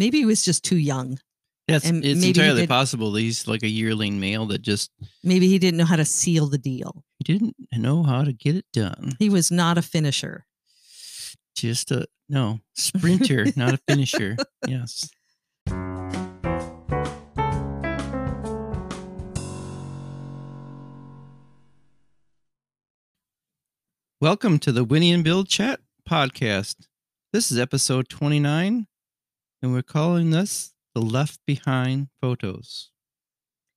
Maybe he was just too young. That's And it's entirely possible. that He's like a yearling male that just Maybe he didn't know how to seal the deal. he didn't know how to get it done. He was not a finisher. Just a no sprinter, not a finisher. Yes. Welcome to the Winnie and Bill Chat podcast. This is episode 29, and we're calling this the Left Behind Photos.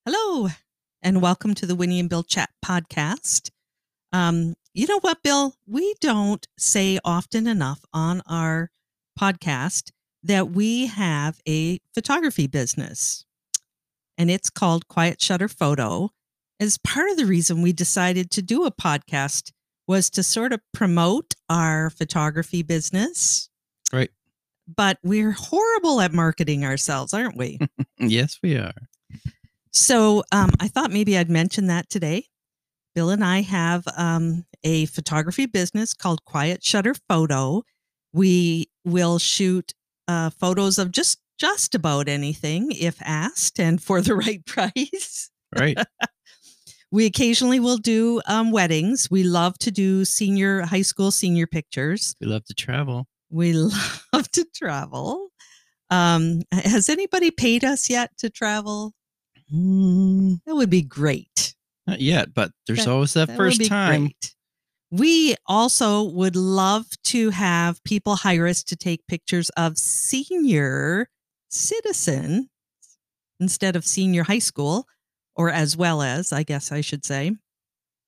Hello, and welcome to the Winnie and Bill Chat podcast. Um, you know what, Bill? We don't say often enough on our podcast that we have a photography business, and it's called Quiet Shutter Photo. As part of the reason we decided to do a podcast was to sort of promote our photography business. Right. But we're horrible at marketing ourselves, aren't we? Yes, we are. So um, I thought maybe I'd mention that today. Bill and I have um, a photography business called Quiet Shutter Photo. We will shoot uh, photos of just just about anything if asked and for the right price. Right. We occasionally will do um, weddings. We love to do senior high school senior pictures. we love to travel. We love to travel. Um, has anybody paid us yet to travel? Mm, That would be great. not yet, but there's That- always that, That first time. great. We also would love to have people hire us to take pictures of senior citizen instead of senior high school, or as well as, I guess I should say.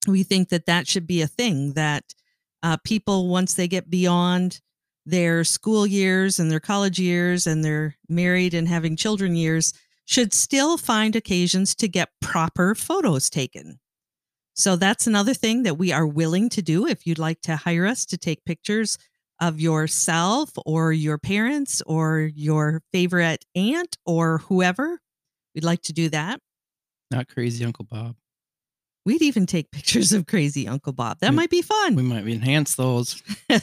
We think that that should be a thing that uh, people, once they get beyond their school years and their college years and their married and having children years, should still find occasions to get proper photos taken. So that's another thing that we are willing to do if you'd like to hire us to take pictures of yourself or your parents or your favorite aunt or whoever. We'd like to do that. Not crazy Uncle Bob. We'd even take pictures of crazy Uncle Bob. That We- might be fun. We might enhance those.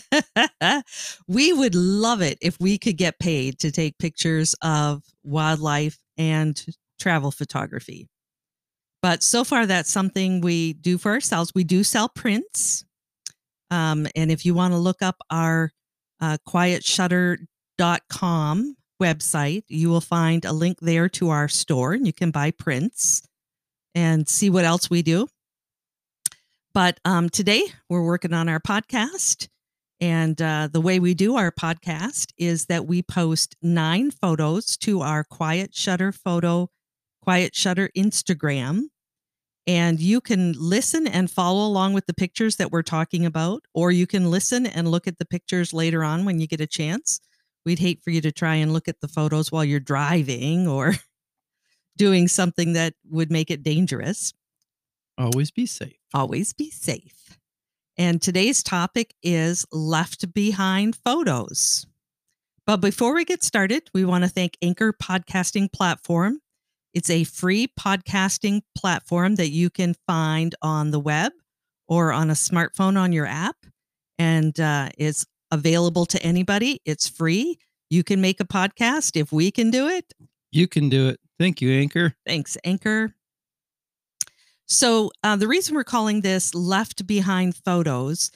we would love it if we could get paid to take pictures of wildlife and travel photography. But so far, that's something we do for ourselves. We do sell prints. Um, and if you want to look up our uh, quietshutter.com website, you will find a link there to our store and you can buy prints and see what else we do. But um, today we're working on our podcast. And uh, the way we do our podcast is that we post nine photos to our Quiet Shutter photo, Quiet Shutter Instagram. And you can listen and follow along with the pictures that we're talking about, or you can listen and look at the pictures later on when you get a chance. We'd hate for you to try and look at the photos while you're driving or doing something that would make it dangerous Always be safe. always be safe. And today's topic is left behind photos. But before we get started, we want to thank Anchor Podcasting Platform. It's a free podcasting platform that you can find on the web or on a smartphone on your app. And uh, it's available to anybody. It's free. You can make a podcast. If we can do it, You can do it. Thank you, Anchor. Thanks, Anchor. So uh, the reason we're calling this "left behind photos"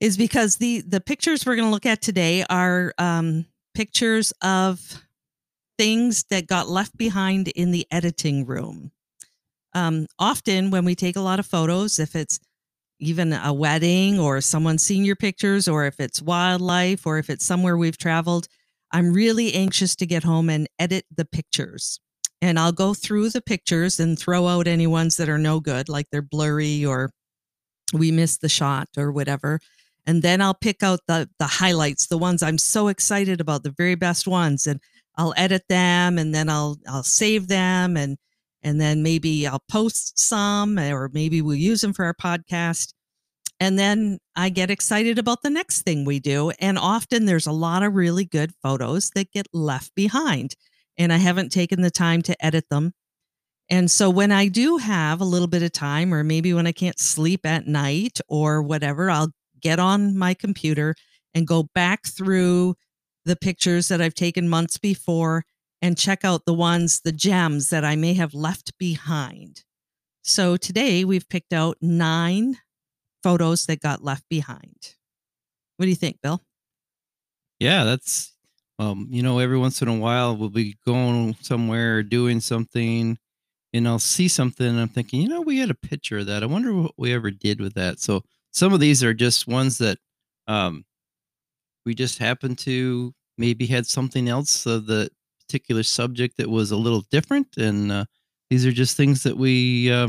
is because the the pictures we're going to look at today are um, pictures of things that got left behind in the editing room. Um, often, when we take a lot of photos, if it's even a wedding or someone's senior pictures, or if it's wildlife, or if it's somewhere we've traveled, I'm really anxious to get home and edit the pictures and I'll go through the pictures and throw out any ones that are no good, like they're blurry or we missed the shot or whatever. And then I'll pick out the the highlights, the ones I'm so excited about, the very best ones, and I'll edit them and then I'll I'll save them and and then maybe I'll post some or maybe we'll use them for our podcast. And then I get excited about the next thing we do. And often there's a lot of really good photos that get left behind and I haven't taken the time to edit them. And so when I do have a little bit of time, or maybe when I can't sleep at night or whatever, I'll get on my computer and go back through the pictures that I've taken months before and check out the ones, the gems that I may have left behind. So today we've picked out nine photos that got left behind. What do you think, Bill? Yeah, that's um, you know, every once in a while we'll be going somewhere doing something and I'll see something and I'm thinking, you know, we had a picture of that. I wonder what we ever did with that. So some of these are just ones that um we just happened to maybe had something else of the particular subject that was a little different and uh, these are just things that we uh,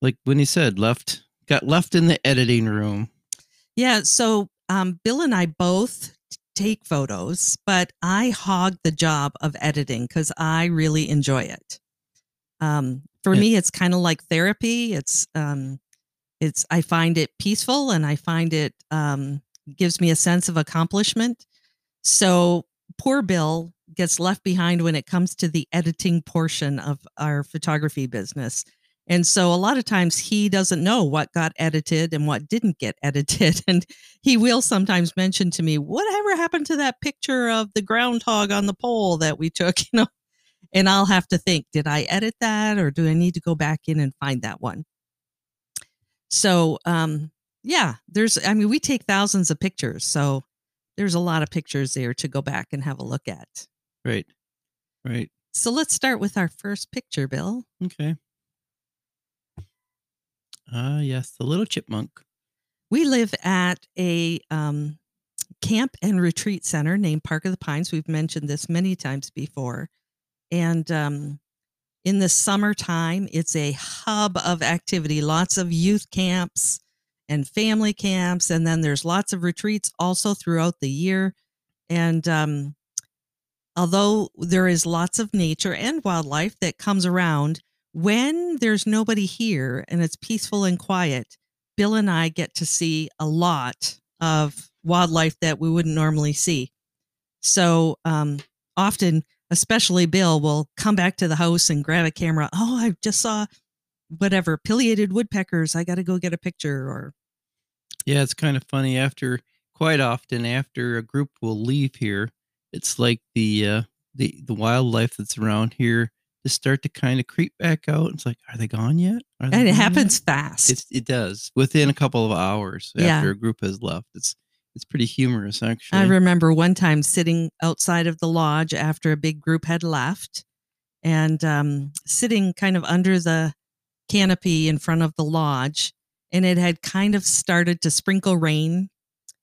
like when he said left got left in the editing room Yeah. So um, Bill and I both take photos, but I hog the job of editing because I really enjoy it. Um, for Yeah. me, it's kind of like therapy. It's um, it's I find it peaceful and I find it um, gives me a sense of accomplishment. So poor Bill gets left behind when it comes to the editing portion of our photography business. And so a lot of times he doesn't know what got edited and what didn't get edited. And he will sometimes mention to me, whatever happened to that picture of the groundhog on the pole that we took, you know? And I'll have to think, did I edit that or do I need to go back in and find that one? So, um, yeah, there's, I mean, we take thousands of pictures. So there's a lot of pictures there to go back and have a look at. right right So let's start with our first picture, Bill. okay ah yes the little chipmunk We live at a um, camp and retreat center named Park of the Pines. We've mentioned this many times before. And um, in the summertime, it's a hub of activity, lots of youth camps and family camps. And then there's lots of retreats also throughout the year. And um, although there is lots of nature and wildlife that comes around, when there's nobody here and it's peaceful and quiet, Bill and I get to see a lot of wildlife that we wouldn't normally see. So um, often, especially Bill, will come back to the house and grab a camera. Oh, I just saw whatever pileated woodpeckers. I got to go get a picture. Or yeah it's kind of funny after quite often after a group will leave here it's like the uh the the wildlife that's around here just start to kind of creep back out it's like are they gone yet Are they and it gone yet?" happens fast. It's, it does within a couple of hours Yeah. after a group has left. It's it's pretty humorous actually. I remember one time sitting outside of the lodge after a big group had left and um, sitting kind of under the canopy in front of the lodge. And it had kind of started to sprinkle rain.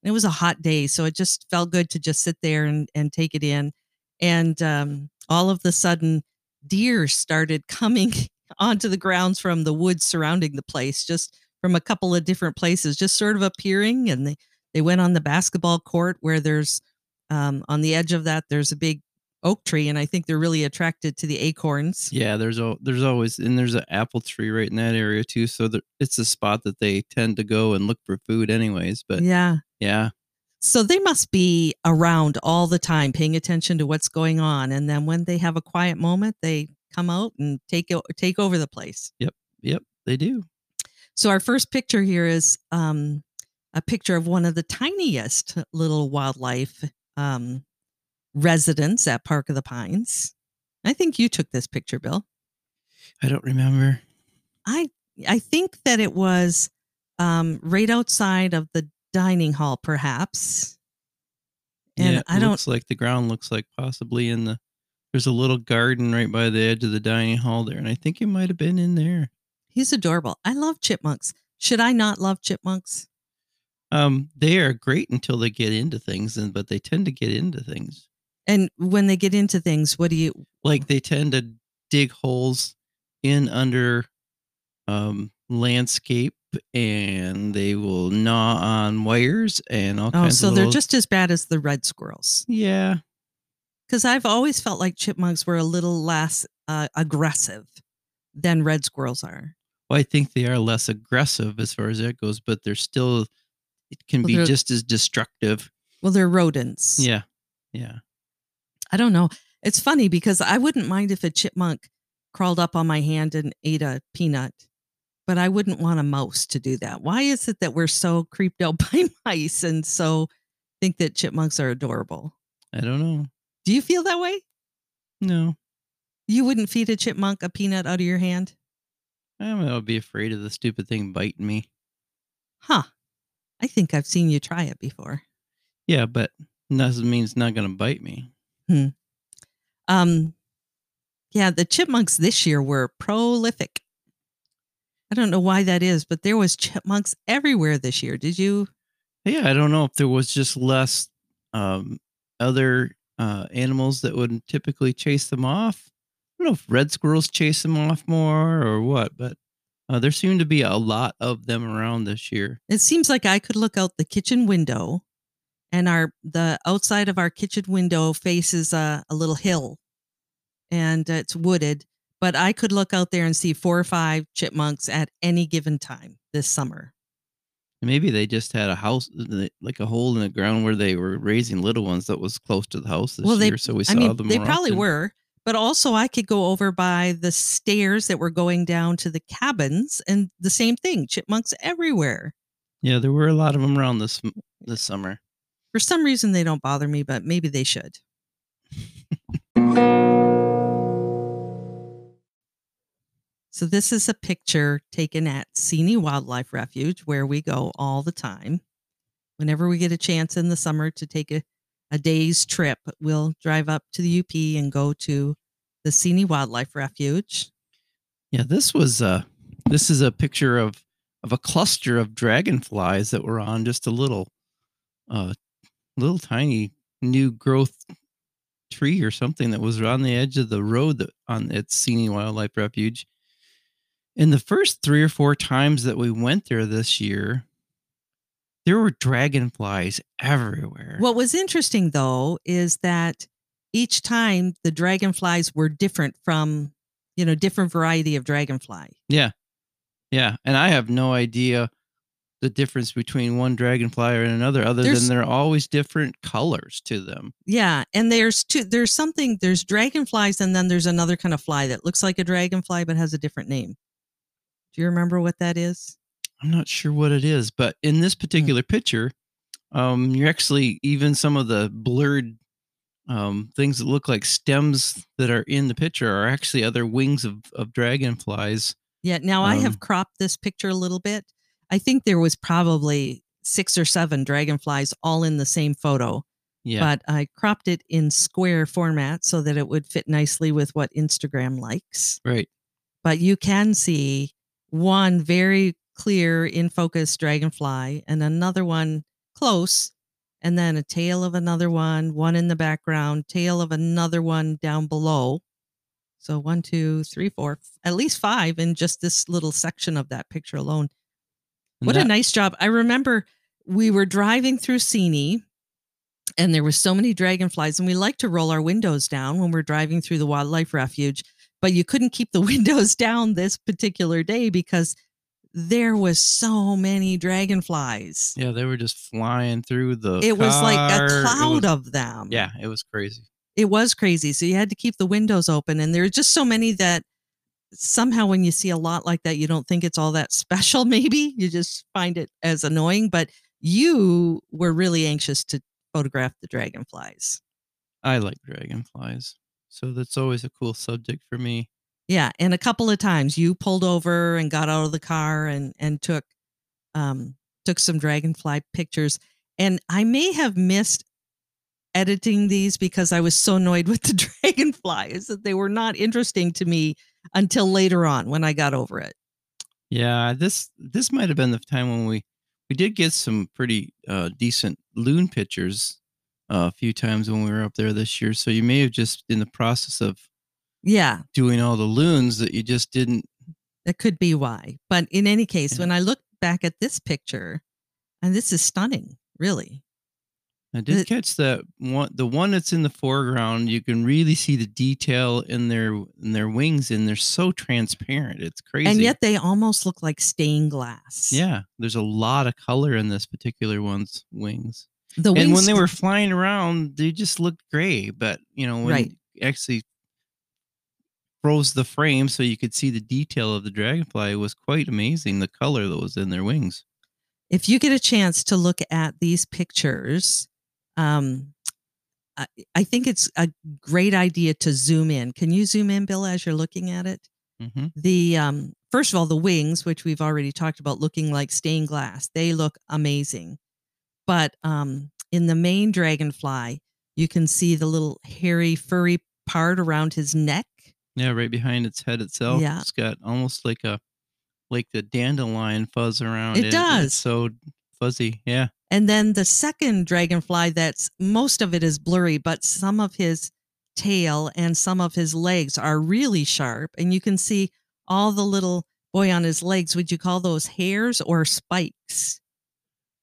It was a hot day. So it just felt good to just sit there and, and take it in. And um, all of the sudden, deer started coming onto the grounds from the woods surrounding the place, just from a couple of different places, just sort of appearing. And they, they went on the basketball court where there's um, on the edge of that there's a big oak tree and i think they're really attracted to the acorns yeah, there's al- there's always and there's an apple tree right in that area too. So there, it's a spot that they tend to go and look for food anyways. But yeah yeah, so they must be around all the time paying attention to what's going on and then when they have a quiet moment they come out and take o- take over the place yep, yep, they do. so our first picture here is um, a picture of one of the tiniest little wildlife um, residents at park of the pines i think you took this picture bill I don't remember. I I think that it was um, right outside of the dining hall, perhaps. And yeah, I don't. looks like the ground looks like possibly in the. There's a little garden right by the edge of the dining hall there, and I think it might have been in there. He's adorable. I love chipmunks. Should I not love chipmunks? Um, they are great until they get into things, and but they tend to get into things. And when they get into things, what do you? Like they tend to dig holes in under um landscape, and they will gnaw on wires and all Oh, so they're little- just as bad as the red squirrels. yeah. Because I've always felt like chipmunks were a little less uh, aggressive than red squirrels are. Well, I think they are less aggressive as far as that goes, but they're still. It can Well, be just as destructive. Well, they're rodents. Yeah, yeah. I don't know. It's funny because I wouldn't mind if a chipmunk crawled up on my hand and ate a peanut, but I wouldn't want a mouse to do that. Why is it that we're so creeped out by mice and so think that chipmunks are adorable? I don't know. Do you feel that way? No, You wouldn't feed a chipmunk a peanut out of your hand? I would be afraid of the stupid thing biting me. Huh. I think I've seen you try it before. Yeah, but doesn't mean it's not going to bite me. Hmm. Um, yeah, the chipmunks this year were prolific. I don't know why that is, but there was chipmunks everywhere this year. Did you? Yeah, I don't know if there was just less um, other uh, animals that would typically chase them off. I don't know if red squirrels chase them off more or what, but uh, there seemed to be a lot of them around this year. It seems like I could look out the kitchen window, and our the outside of our kitchen window faces a, a little hill, and it's wooded. But I could look out there and see four or five chipmunks at any given time this summer. Maybe they just had a house, uh, like a hole in the ground where they were raising little ones that was close to the house this Well, they- year. So we saw I mean, them. they probably often. were, but also I could go over by the stairs that were going down to the cabins, and the same thing, chipmunks everywhere. Yeah, there were a lot of them around this this summer. For some reason, they don't bother me, but maybe they should. So this is a picture taken at Seney Wildlife Refuge, where we go all the time. Whenever we get a chance in the summer to take a, a day's trip, we'll drive up to the UP and go to the Seney Wildlife Refuge. Yeah, this was uh this is a picture of of a cluster of dragonflies that were on just a little uh little tiny new growth tree or something that was on the edge of the road that on at Seney Wildlife Refuge. In the first three or four times that we went there this year, there were dragonflies everywhere. What was interesting though is that each time the dragonflies were different from, you know, different variety of dragonfly. Yeah. Yeah. And I have no idea the difference between one dragonfly and another, other There's- than they're always different colors to them. Yeah, and there's two there's something there's dragonflies and then there's another kind of fly that looks like a dragonfly but has a different name. Do you remember what that is? I'm not sure what it is, but in this particular picture, um, you're actually even some of the blurred um, things that look like stems that are in the picture are actually other wings of, of dragonflies. Yeah, now I Um, have cropped this picture a little bit. I think there was probably 6 or 7 dragonflies all in the same photo. Yeah. but I cropped it in square format so that it would fit nicely with what Instagram likes. right. But you can see one very clear in focus dragonfly and another one close, and then a tail of another one, one in the background, tail of another one down below. So one, two, three, four, at least five in just this little section of that picture alone. And What a nice job. I remember we were driving through Seney and there were so many dragonflies and we like to roll our windows down when we're driving through the wildlife refuge, but you couldn't keep the windows down this particular day because there was so many dragonflies. Yeah, they were just flying through the. It was like a cloud was- of them. Yeah, it was crazy. It was crazy. So you had to keep the windows open and there were just so many that somehow when you see a lot like that you don't think it's all that special maybe you just find it as annoying but you were really anxious to photograph the dragonflies I like dragonflies, so that's always a cool subject for me. yeah and a couple of times you pulled over and got out of the car and and took um took some dragonfly pictures and i may have missed editing these because i was so annoyed with the dragonflies that they were not interesting to me until later on when i got over it Yeah, this this might have been the time when we we did get some pretty uh, decent loon pictures Uh, a few times when we were up there this year. So you may have just in the process of yeah doing all the loons that you just didn't. That could be why. But in any case, Yeah. when I look back at this picture, and this is stunning, really. I did The- catch that one. The one that's in the foreground, you can really see the detail in their in their wings, and they're so transparent. It's crazy. And yet they almost look like stained glass. yeah, there's a lot of color in this particular one's wings. The and when they were flying around, they just looked gray. But you know, when Right. actually froze the frame so you could see the detail of the dragonfly, it was quite amazing. The color that was in their wings. if you get a chance to look at these pictures, um, I, I think it's a great idea to zoom in. Can you zoom in, Bill, as you're looking at it? hmm The um, first of all, the wings, which we've already talked about, looking like stained glass, they look amazing. But um, in the main dragonfly, you can see the little hairy, furry part around his neck. Yeah, right behind its head itself. Yeah. It's got almost like a like the dandelion fuzz around It it. does. It's so fuzzy. Yeah. And then the second dragonfly, that's most of it is blurry, but some of his tail and some of his legs are really sharp. And you can see all the little boy on his legs. Would you call those hairs or spikes?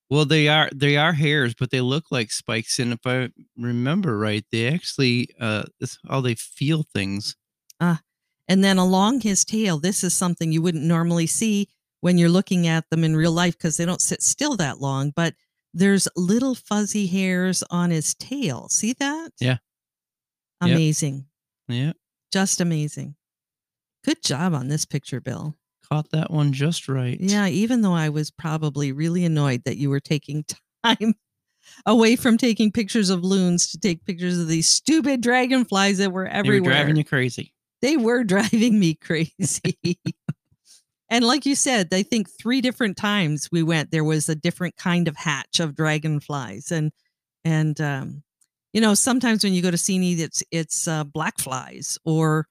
Well, they are they are hairs, but they look like spikes. And if I remember right, they actually uh it's how they feel things. Ah, and then along his tail, this is something you wouldn't normally see when you're looking at them in real life because they don't sit still that long. But there's little fuzzy hairs on his tail. See that? Yeah. Yep. Amazing. Yeah. Just amazing. Good job on this picture, Bill. Caught that one just right. Yeah, even though I was probably really annoyed that you were taking time away from taking pictures of loons to take pictures of these stupid dragonflies that were everywhere. They were driving you crazy. they were driving me crazy. and like you said, I think three different times we went, there was a different kind of hatch of dragonflies. And, and, um, you know, sometimes when you go to Seney, it's, it's, uh, black flies or,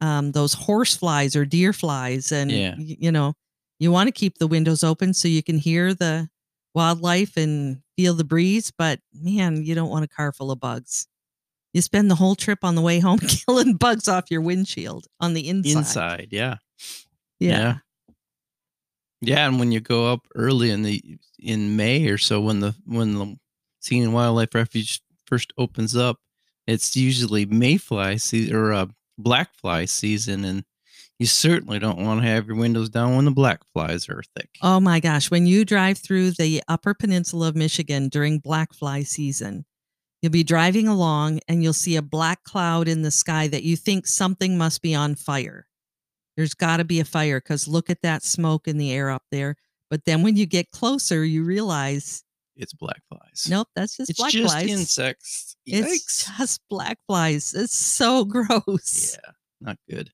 um, those horse flies or deer flies. And, Yeah. y- you know, you want to keep the windows open so you can hear the wildlife and feel the breeze. But man, you don't want a car full of bugs. You spend the whole trip on the way home killing bugs off your windshield on the inside. Inside, yeah. Yeah. Yeah. Yeah, and when you go up early in the in May or so, when the when the Seney Wildlife Refuge first opens up, it's usually mayfly season or uh, black fly season, and you certainly don't want to have your windows down when the black flies are thick. Oh my gosh. When you drive through the upper peninsula of Michigan during black fly season, you'll be driving along and you'll see a black cloud in the sky that you think something must be on fire. There's got to be a fire because look at that smoke in the air up there. But then when you get closer, you realize, It's black flies. nope, that's just it's black just flies. insects. It's just black flies. It's so gross. Yeah, not good.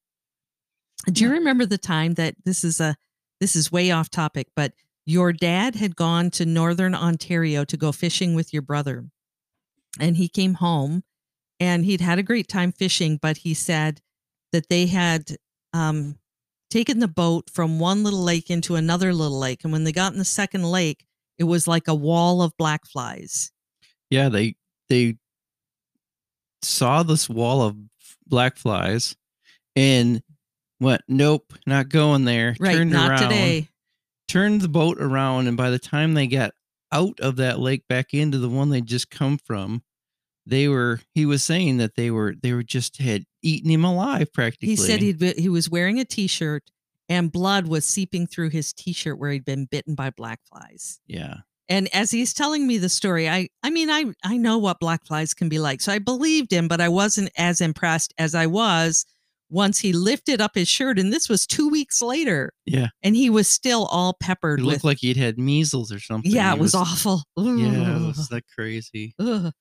Do you remember the time that this is a this is way off topic, but your dad had gone to northern Ontario to go fishing with your brother. And he came home and he'd had a great time fishing, but he said that they had um, taken the boat from one little lake into another little lake. And when they got in the second lake, it was like a wall of black flies. Yeah, they they saw this wall of black flies and went, nope, not going there. Right. Turned not around, today. turned the boat around, and by the time they got out of that lake back into the one they'd just come from, they were. He was saying that they were they were just had eaten him alive practically. He said he'd be, he was wearing a t-shirt and blood was seeping through his t-shirt where he'd been bitten by black flies. yeah, And as he's telling me the story, I I mean I I know what black flies can be like. So I believed him, but I wasn't as impressed as I was once he lifted up his shirt and this was 2 weeks later yeah. and he was still all peppered It with looked like he'd had measles or something. Yeah, it was, awful. Yeah, it was that crazy. Ugh.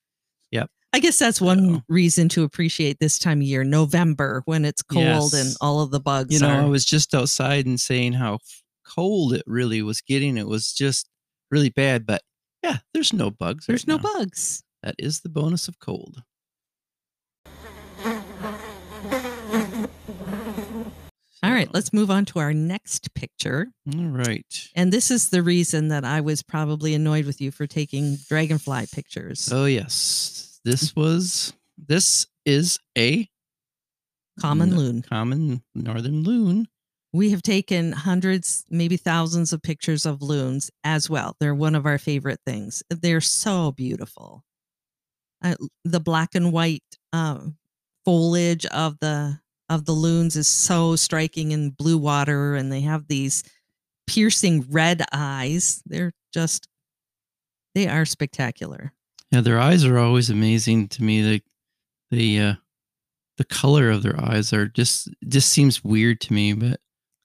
Yep. I guess that's one So- reason to appreciate this time of year, November, when it's cold and all of the bugs You know, are I was just outside and saying how cold it really was getting. It was just really bad. But yeah, there's no bugs. there's right no now. bugs. That is the bonus of cold. All right, let's move on to our next picture. All right. And this is the reason that I was probably annoyed with you for taking dragonfly pictures. Oh yes, this was. This is a Common n- loon. Common northern loon. We have taken hundreds, maybe thousands of pictures of loons as well. They're one of our favorite things. They're so beautiful. Uh, the black and white um, foliage of the of the loons is so striking in blue water, and they have these piercing red eyes. They're just they are spectacular. Yeah, their eyes are always amazing to me. The the uh, the color of their eyes are just just seems weird to me, but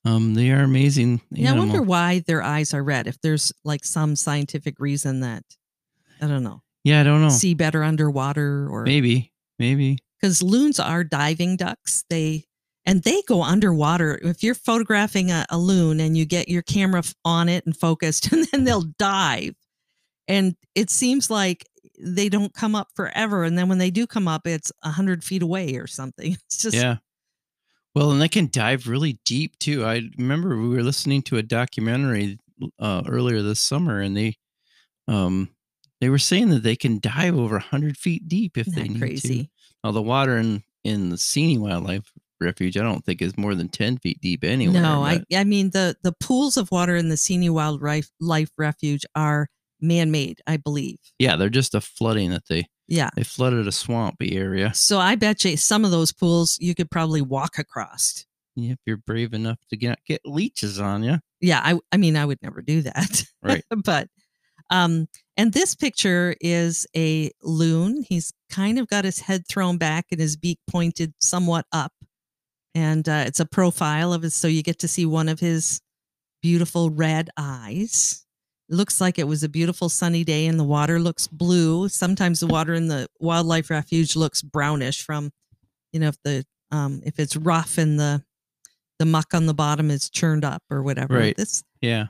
um, they are amazing. Yeah, I wonder why their eyes are red. If there's like some scientific reason that I don't know. Yeah, I don't know. see better underwater or Maybe, maybe. because loons are diving ducks. They and they go underwater. If you're photographing a, a loon and you get your camera on it and focused, and then they'll dive, and it seems like they don't come up forever. And then when they do come up, it's a hundred feet away or something. It's just yeah. Well, and they can dive really deep too. I remember we were listening to a documentary uh, earlier this summer, and they, um, they were saying that they can dive over hundred feet deep if isn't they need to. crazy. Now the water in in the Seney Wildlife Refuge, I don't think is more than ten feet deep anywhere. no, I I mean the the pools of water in the Seney Wildlife Life Refuge are man made, I believe. yeah, they're just a flooding that they Yeah. they flooded a swampy area. So I bet you some of those pools you could probably walk across. If you're brave enough to get get leeches on you, Yeah, I I mean I would never do that. Right. but um and this picture is a loon. He's kind of got his head thrown back and his beak pointed somewhat up. And uh, it's a profile of his so you get to see one of his beautiful red eyes. Looks like it was a beautiful sunny day and the water looks blue. Sometimes the water in the wildlife refuge looks brownish from you know if the um if it's rough and the the muck on the bottom is churned up or whatever. Right. This yeah,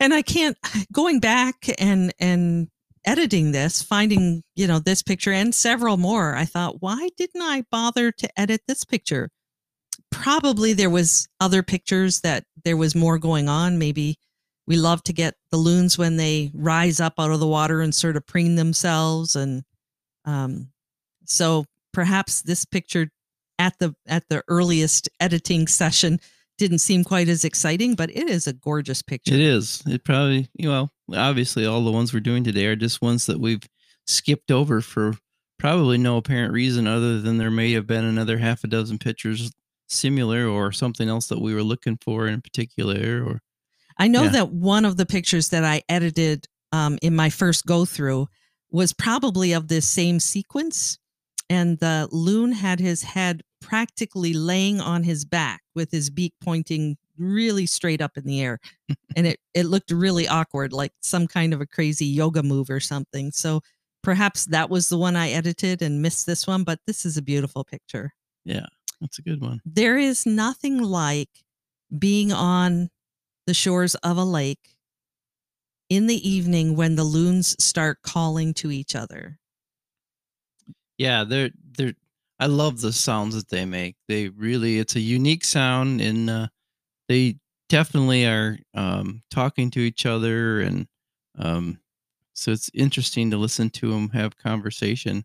and I can't going back and and editing this, finding you know this picture and several more. I thought, why didn't I bother to edit this picture? Probably there was other pictures that there was more going on. Maybe we love to get the loons when they rise up out of the water and sort of preen themselves, and um, so perhaps this picture at the at the earliest editing session didn't seem quite as exciting, but it is a gorgeous picture. it is. It probably you know obviously all the ones we're doing today are just ones that we've skipped over for probably no apparent reason other than there may have been another half a dozen pictures similar or something else that we were looking for in particular or I know Yeah. that one of the pictures that I edited um, in my first go through was probably of this same sequence. And the loon had his head practically laying on his back with his beak pointing really straight up in the air. and it, it looked really awkward, like some kind of a crazy yoga move or something. So perhaps that was the one I edited and missed this one, but this is a beautiful picture Yeah, that's a good one. there is nothing like being on the shores of a lake in the evening when the loons start calling to each other. Yeah, they're they're. I love the sounds that they make. They really, it's a unique sound, and uh, they definitely are um, talking to each other, and um, so it's interesting to listen to them have conversation.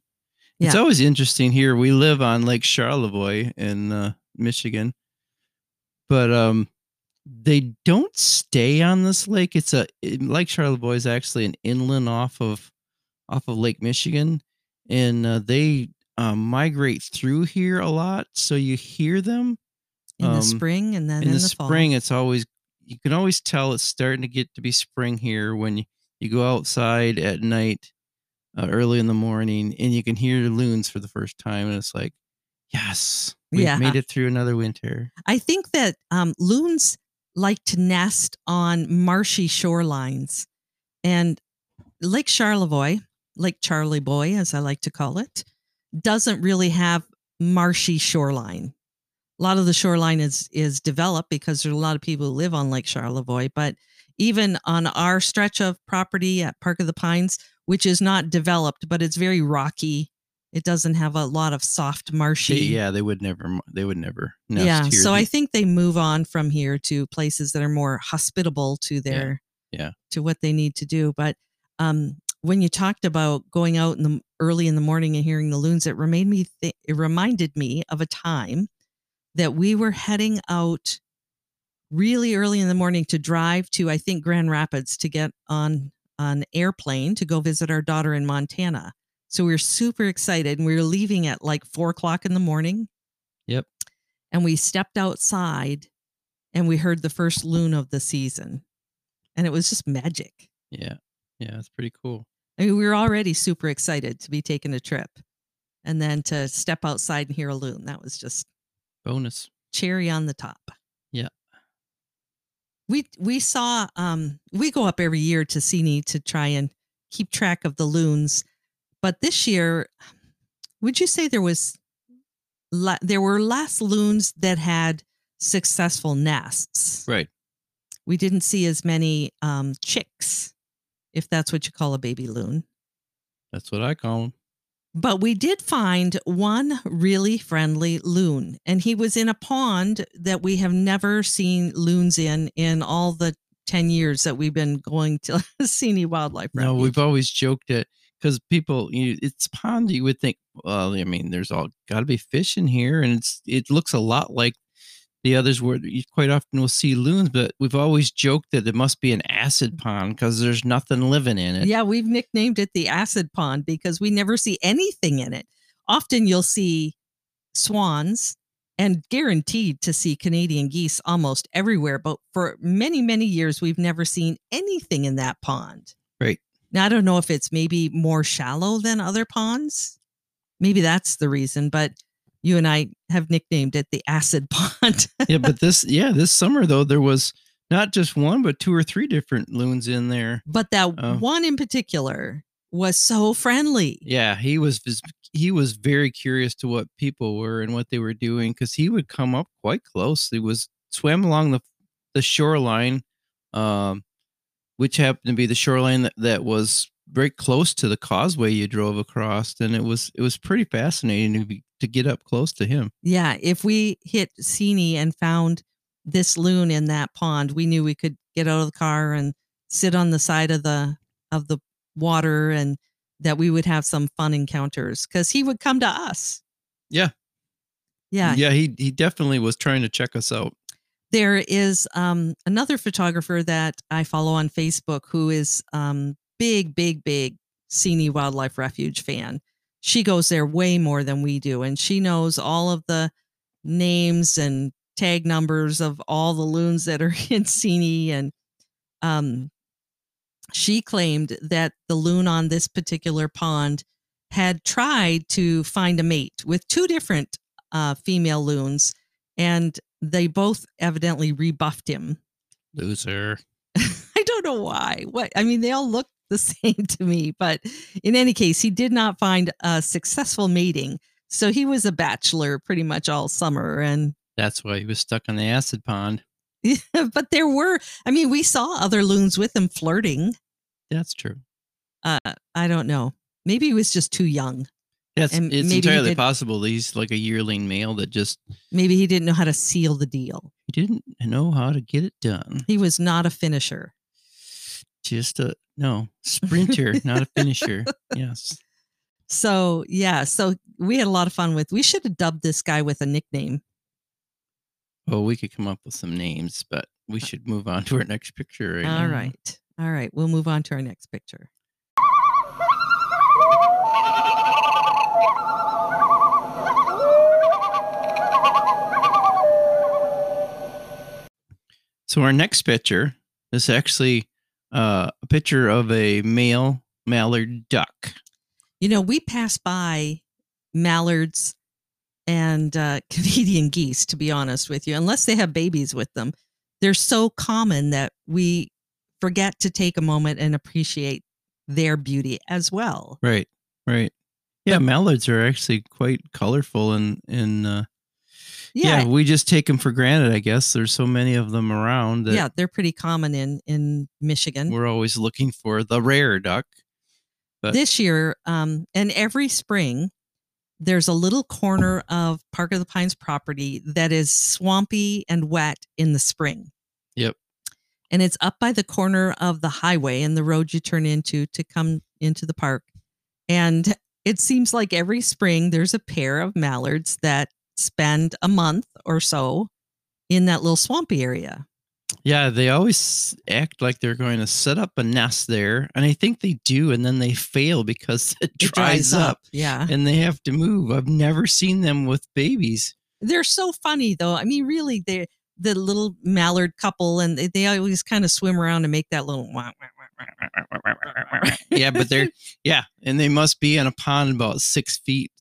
It's always interesting here. We live on Lake Charlevoix in uh, Michigan, but um, they don't stay on this lake. It's a it, Lake Charlevoix is actually an inland off of off of Lake Michigan, and uh, they um, migrate through here a lot. So you hear them In Um, the spring and then in in, the, the, spring. It's always you can always tell it's starting to get to be spring here when you, you go outside at night, uh, early in the morning, and you can hear the loons for the first time, and it's like, yes, we Yeah. made it through another winter. I think that um, loons like to nest on marshy shorelines. And Lake Charlevoix, Lake Charlie Boy, as I like to call it, doesn't really have marshy shoreline. A lot of the shoreline is is developed because there's a lot of people who live on Lake Charlevoix, but even on our stretch of property at Park of the Pines, which is not developed, but it's very rocky. It doesn't have a lot of soft marshy. Yeah, they would never. They would never. Yeah. So I think they move on from here to places that are more hospitable to their yeah. to what they need to do. But um, when you talked about going out in the early in the morning and hearing the loons, it reminded me. Th- it reminded me of a time that we were heading out really early in the morning to drive to I think Grand Rapids to get on an airplane to go visit our daughter in Montana. So we were super excited, and we were leaving at like four o'clock in the morning. Yep. And we stepped outside, and we heard the first loon of the season, and it was just magic. yeah, yeah, it's pretty cool. I mean, we were already super excited to be taking a trip. And then to step outside and hear a loon, that was just Bonus. cherry on the top. Yeah. We we saw um we go up every year to Seney to try and keep track of the loons. But this year, would you say there was there were less loons that had successful nests? Right. We didn't see as many um, chicks, if that's what you call a baby loon. That's what I call them. But we did find one really friendly loon, and he was in a pond that we have never seen loons in in all the 10 years that we've been going to Seney Wildlife No, we've always joked it because people, you, it's pond. You would think, well, I mean, there's all got to be fish in here, and it's it looks a lot like the others where you quite often will see loons, but we've always joked that it must be an acid pond because there's nothing living in it. Yeah, we've nicknamed it the acid pond because we never see anything in it. Often you'll see swans and guaranteed to see Canadian geese almost everywhere. But for many, many years, we've never seen anything in that pond. Now, I don't know if it's maybe more shallow than other ponds. Maybe that's the reason, but you and I have nicknamed it the acid pond. yeah, but this, yeah, this summer though, there was not just one, but two or three different loons in there. but that Oh. one in particular was so friendly. Yeah, he was he was very curious to what people were and what they were doing because he would come up quite close. He was swam along the the shoreline, um, which happened to be the shoreline that, that was very close to the causeway you drove across, and it was it was pretty fascinating to be, to get up close to him. Yeah, if we hit Seney and found this loon in that pond, we knew we could get out of the car and sit on the side of the of the water and that we would have some fun encounters because he would come to us. Yeah. Yeah. yeah, he he definitely was trying to check us out. There is um, another photographer that I follow on Facebook who is um, big, big, big Seney Wildlife Refuge fan. She goes there way more than we do, and she knows all of the names and tag numbers of all the loons that are in Seney. And um, she claimed that the loon on this particular pond had tried to find a mate with two different uh, female loons, and they both evidently rebuffed him. Loser. I don't know why. What I mean, they all look the same to me, but in any case, he did not find a successful mating. So he was a bachelor pretty much all summer. And That's why he was stuck on the acid pond. but there were, I mean, we saw other loons with him flirting. That's true. Uh, I don't know. Maybe he was just too young. That's And it's entirely did- possible that he's like a yearling male that just Maybe he didn't know how to seal the deal. he didn't know how to get it done. He was not a finisher. Just a no sprinter, not a finisher. Yes. So yeah, so we had a lot of fun with. We should have dubbed this guy with a nickname. Well, we could come up with some names, but we uh should move on to our next picture. Right All now. right. All right. We'll move on to our next picture. So our next picture is actually uh, a picture of a male mallard duck. You know, we pass by mallards and uh, Canadian geese, to be honest with you, unless they have babies with them. They're so common that we forget to take a moment and appreciate their beauty as well. Right. Right. Yeah, mallards are actually quite colorful and and uh, yeah. Yeah. we just take them for granted. I guess there's so many of them around that Yeah, they're pretty common in in Michigan. we're always looking for the rare duck. but- this year um, and every spring there's a little corner of park of the pines property that is swampy and wet in the spring Yep. and it's up by the corner of the highway and the road you turn into to come into the park and it seems like every spring there's a pair of mallards that spend a month or so in that little swampy area Yeah, they always act like they're going to set up a nest there, and I think they do, and then they fail because it It dries, up, yeah and they have to move. I've never seen them with babies. they're so funny though. I mean, really, they the little mallard couple, and they, they always kind of swim around and make that little. Wah, wah, wah. yeah, but they're yeah, and they must be in a pond about six feet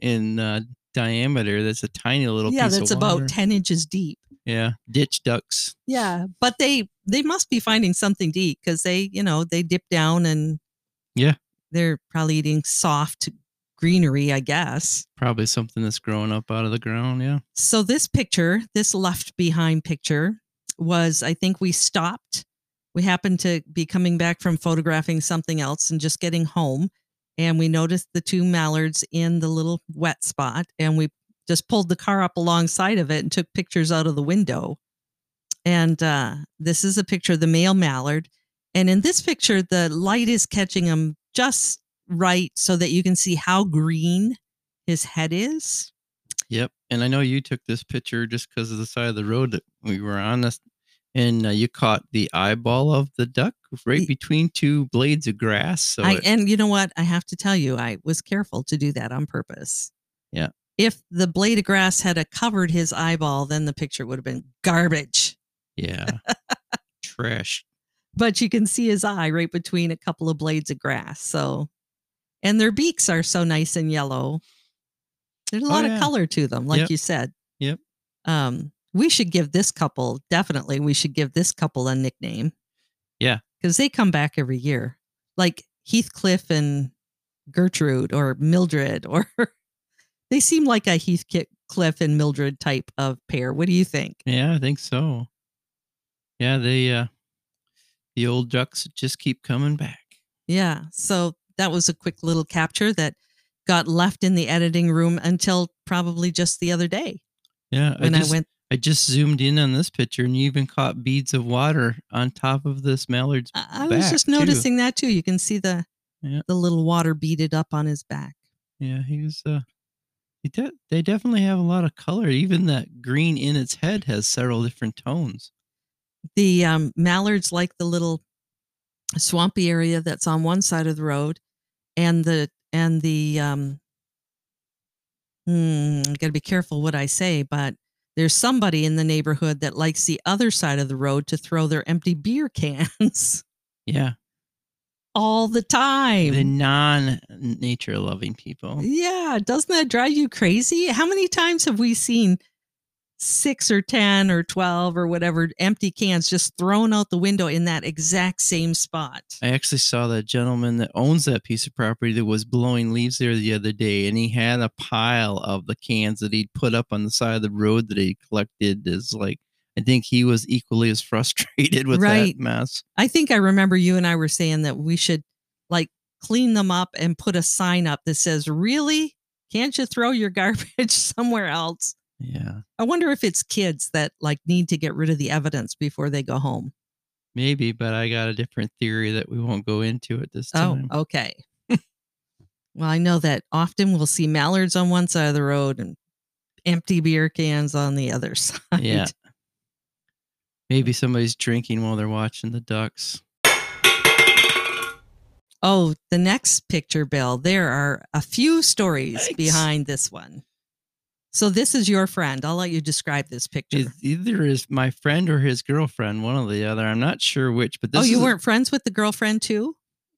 in uh, diameter. That's a tiny little yeah, that's about ten inches deep. yeah ditch ducks. Yeah, but they they must be finding something to eat because they you know they dip down and Yeah. they're probably eating soft greenery, I guess. Probably something that's growing up out of the ground. Yeah. So this picture, this left behind picture, was I think we stopped. We happened to be coming back from photographing something else and just getting home. And we noticed the two mallards in the little wet spot. And we just pulled the car up alongside of it and took pictures out of the window. And uh, this is a picture of the male mallard. And in this picture, the light is catching him just right so that you can see how green his head is. Yep. And I know you took this picture just because of the side of the road that we were on this. And uh, you caught the eyeball of the duck right between two blades of grass. So I, it- and you know what? I have to tell you, I was careful to do that on purpose. Yeah. If the blade of grass had a covered his eyeball, then the picture would have been garbage. yeah, trash. But you can see his eye right between a couple of blades of grass. So, and their beaks are so nice and yellow. There's a Oh, lot yeah. of color to them, like Yep. you said. Yep. Um, we should give this couple definitely. We should give this couple a nickname. Yeah. because they come back every year, like Heathcliff and Gertrude or Mildred, or they seem like a Heathcliff and Mildred type of pair. What do you think? Yeah, I think so. Yeah, they uh the old ducks just keep coming back. Yeah. So that was a quick little capture that got left in the editing room until probably just the other day Yeah, when I I, went. I just zoomed in on this picture and you even caught beads of water on top of this mallard's I I was just too. noticing that too. You can see the Yeah. the little water beaded up on his back. Yeah, he was uh he de- they definitely have a lot of color. Even that green in its head has several different tones. The um, mallards like the little swampy area that's on one side of the road, and the and the um, hmm, got to be careful what I say, but there's somebody in the neighborhood that likes the other side of the road to throw their empty beer cans Yeah. all the time. The non-nature loving people. Yeah, doesn't that drive you crazy? How many times have we seen six or 10 or 12 or whatever empty cans just thrown out the window in that exact same spot? I actually saw that gentleman that owns that piece of property that was blowing leaves there the other day, and he had a pile of the cans that he'd put up on the side of the road that he collected. Is like, I think he was equally as frustrated with Right. that mess. I think I remember you and I were saying that we should like clean them up and put a sign up that says, Really? Can't you throw your garbage somewhere else? Yeah, I wonder if it's kids that like need to get rid of the evidence before they go home. maybe, but I got a different theory that we won't go into at this oh, time. Oh, okay. well, I know that often we'll see mallards on one side of the road and empty beer cans on the other side. Yeah. Maybe somebody's drinking while they're watching the ducks. Oh, the next picture, Bill. There are a few stories behind this one. So this is your friend. I'll let you describe this picture. Either is my friend or his girlfriend, one or the other. I'm not sure which, but this oh, you weren't friends with the girlfriend too?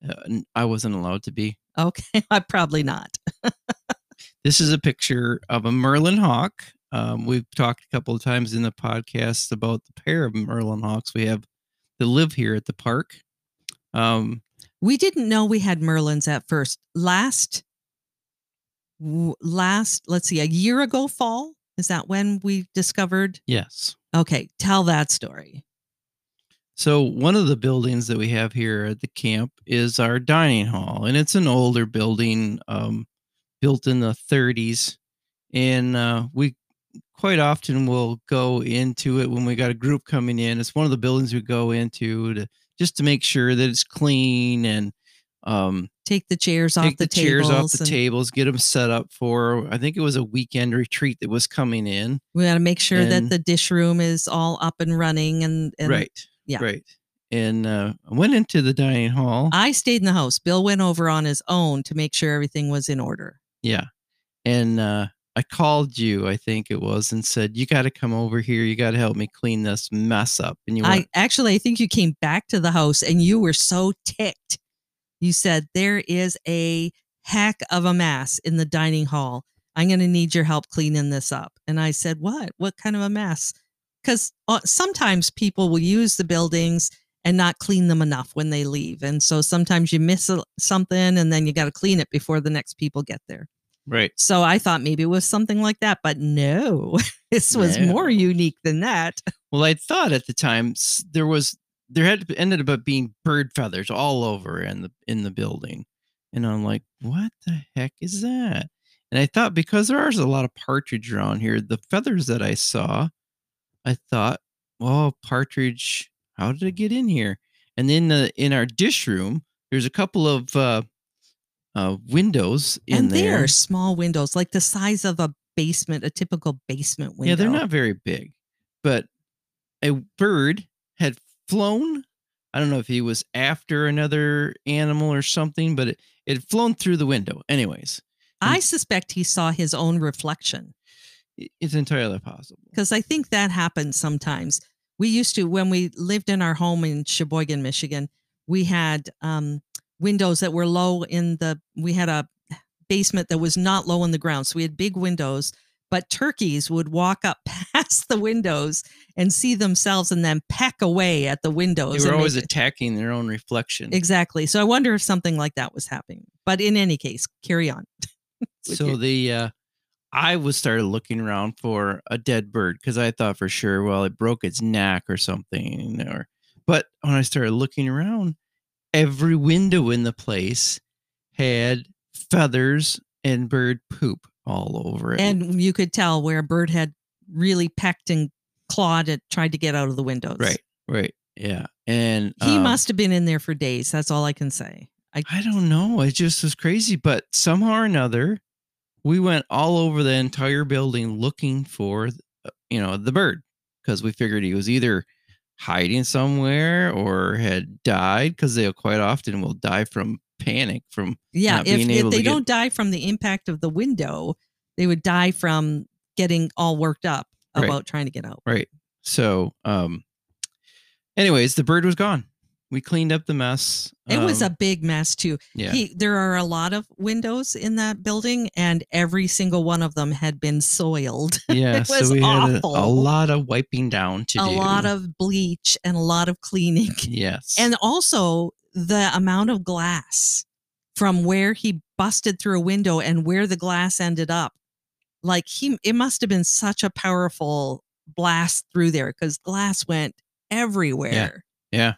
uh, I wasn't allowed to be. Okay, I probably not. This is a picture of a Merlin hawk. Um, we've talked a couple of times in the podcast about the pair of Merlin hawks we have that live here at the park. Um, We didn't know we had Merlins at first. Last, last, let's see, a year ago fall. Is that when we discovered? yes. Okay, tell that story. So one of the buildings that we have here at the camp is our dining hall, and it's an older building, um, built in the 30s, and uh, we quite often will go into it when we got a group coming in. It's one of the buildings we go into to just to make sure that it's clean and um, Take the chairs take off the, the chairs off tables the and tables, get them set up for. I think it was a weekend retreat that was coming in. We got to make sure that the dish room is all up and running. And, and right. yeah. Right. And uh, I went into the dining hall. I stayed in the house. Bill went over on his own to make sure everything was in order. Yeah. And uh, I called you, I think it was, and said, You got to come over here. You got to help me clean this mess up. And you I actually, I think you came back to the house and you were so ticked. You said, There is a heck of a mess in the dining hall. I'm going to need your help cleaning this up. And I said, What? What kind of a mess? Because uh, sometimes people will use the buildings and not clean them enough when they leave. And so sometimes you miss a, something and then you got to clean it before the next people get there. Right. So I thought maybe it was something like that, but no, this was No. more unique than that. Well, I thought at the time there was there had ended up being bird feathers all over in the in the building, and I'm like, what the heck is that? And I thought because there are a lot of partridge around here, the feathers that I saw, I thought, well, partridge, how did it get in here? And then uh, in our dish room, there's a couple of uh, uh, windows in and they there. are small windows, like the size of a basement, a typical basement window. Yeah, they're not very big, but a bird flown. I don't know if he was after another animal or something, but it, it had flown through the window. Anyways, I suspect he saw his own reflection it's entirely possible. because I think that happens sometimes. We used to, when we lived in our home in Cheboygan, Michigan, we had um, windows that were low in the, we had a basement that was not low in the ground. So we had big windows, but turkeys would walk up past the windows and see themselves and then peck away at the windows. They were always attacking their own reflection. Exactly. So I wonder if something like that was happening. But in any case, carry on. so your- the uh, I was started looking around for a dead bird because I thought for sure, well, it broke its neck or something. Or but when I started looking around, every window in the place had feathers and bird poop all over it. And you could tell where a bird had really pecked and clawed it, tried to get out of the windows. right, right, yeah, and He um, must have been in there for days. That's all I can say. I, I don't know. It just was crazy. But somehow or another, we went all over the entire building looking for, uh, you know, the bird because we figured he was either hiding somewhere or had died because they quite often will die from panic from yeah, if, if they don't die from the impact of the window, they would die from getting all worked up Right. about trying to get out. right. So, um, anyways, the bird was gone. We cleaned up the mess. It was a Um, big mess too. yeah. He, there are a lot of windows in that building, and every single one of them had been soiled. yeah. it was so we had a, a lot of wiping down to a do. lot of bleach and a lot of cleaning. yes. and also the amount of glass from where he busted through a window and where the glass ended up like he it must have been such a powerful blast through there because glass went everywhere yeah.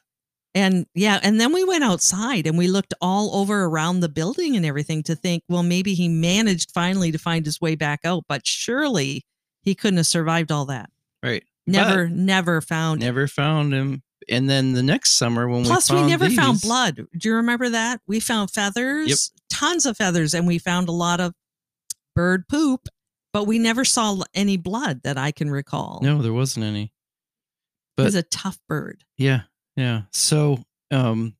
and yeah and then we went outside and we looked all over around the building and everything to think well maybe he managed finally to find his way back out but surely he couldn't have survived all that Right. never never found never found him. And then the next summer when Plus, we we, found never found blood. Do you remember that? We found feathers, tons of feathers, and we found a lot of bird poop, but we never saw any blood that I can recall. No, there wasn't any. But it was a tough bird. Yeah, yeah. So, um,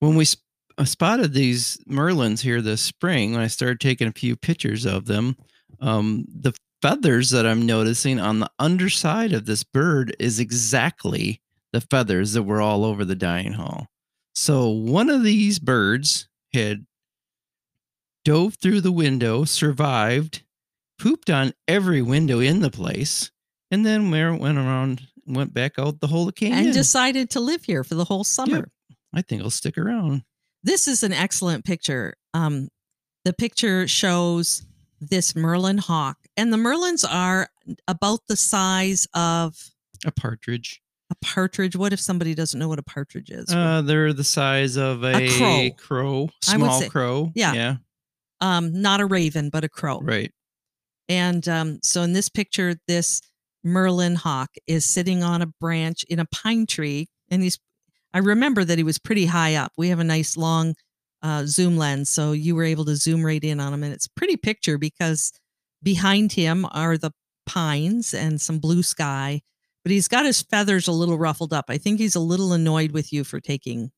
when we sp- spotted these merlins here this spring, when I started taking a few pictures of them, um, the feathers that I'm noticing on the underside of this bird is exactly the feathers that were all over the dining hall. So one of these birds had dove through the window, survived, pooped on every window in the place, and then we went around, went back out the whole canyon. And decided to live here for the whole summer. I think I'll stick around. This is an excellent picture. Um, the picture shows this Merlin hawk, and the Merlins are about the size of A partridge. a partridge. What if somebody doesn't know what a partridge is? Uh, they're the size of a, crow. crow, would small say- crow. yeah. yeah, um, not a raven, but a crow. right. And um, so in this picture, this Merlin hawk is sitting on a branch in a pine tree. And he's, I remember that he was pretty high up. We have a nice long uh, zoom lens. So you were able to zoom right in on him. And it's a pretty picture because behind him are the pines and some blue sky. But he's got his feathers a little ruffled up. I think he's a little annoyed with you for taking,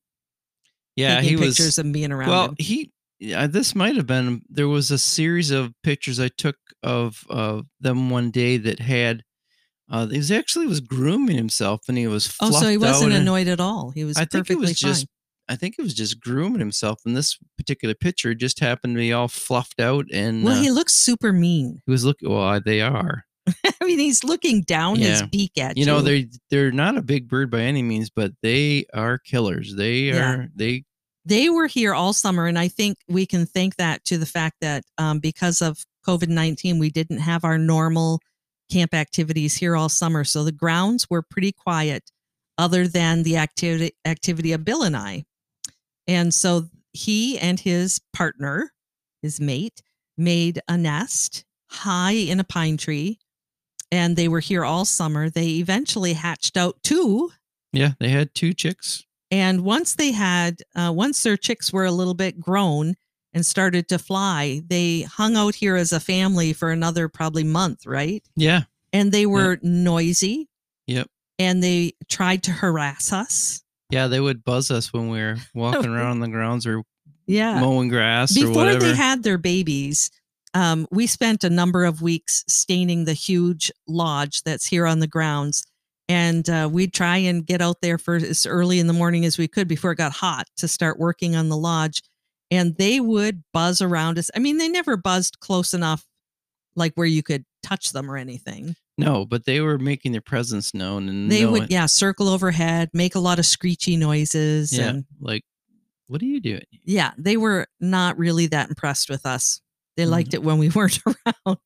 Yeah, taking he pictures was. and being around Well, him. he. Yeah, this might have been. There was a series of pictures I took of uh, them one day that had. Uh, he was actually was grooming himself, and he was. Oh, so he wasn't annoyed at all. He was I think perfectly it was fine. just. I think it was just grooming himself, and this particular picture just happened to be all fluffed out, and well, uh, he looks super mean. he was looking. Well, they are. I mean, he's looking down his beak at you. You know, they're they're not a big bird by any means, but they are killers. They Yeah. are they they were here all summer, and I think we can thank that to the fact that um, because of COVID nineteen, we didn't have our normal camp activities here all summer, so the grounds were pretty quiet, other than the activity activity of Bill and I, and so he and his partner, his mate, made a nest high in a pine tree, and they were here all summer. They eventually hatched out two yeah, they had two chicks. and once they had, uh, once their chicks were a little bit grown and started to fly, they hung out here as a family for another probably month, right? Yeah. And they were noisy. Yep. And they tried to harass us. Yeah, they would buzz us when we were walking around on the grounds or Yeah. mowing grass Before they had their babies, um, we spent a number of weeks staining the huge lodge that's here on the grounds. And uh, we'd try and get out there for as early in the morning as we could before it got hot to start working on the lodge. And they would buzz around us. I mean, they never buzzed close enough, like where you could touch them or anything. No, but they were making their presence known and They would, yeah, circle overhead, make a lot of screechy noises. yeah, And like what are you doing? yeah, they were not really that impressed with us. They liked it when we weren't around.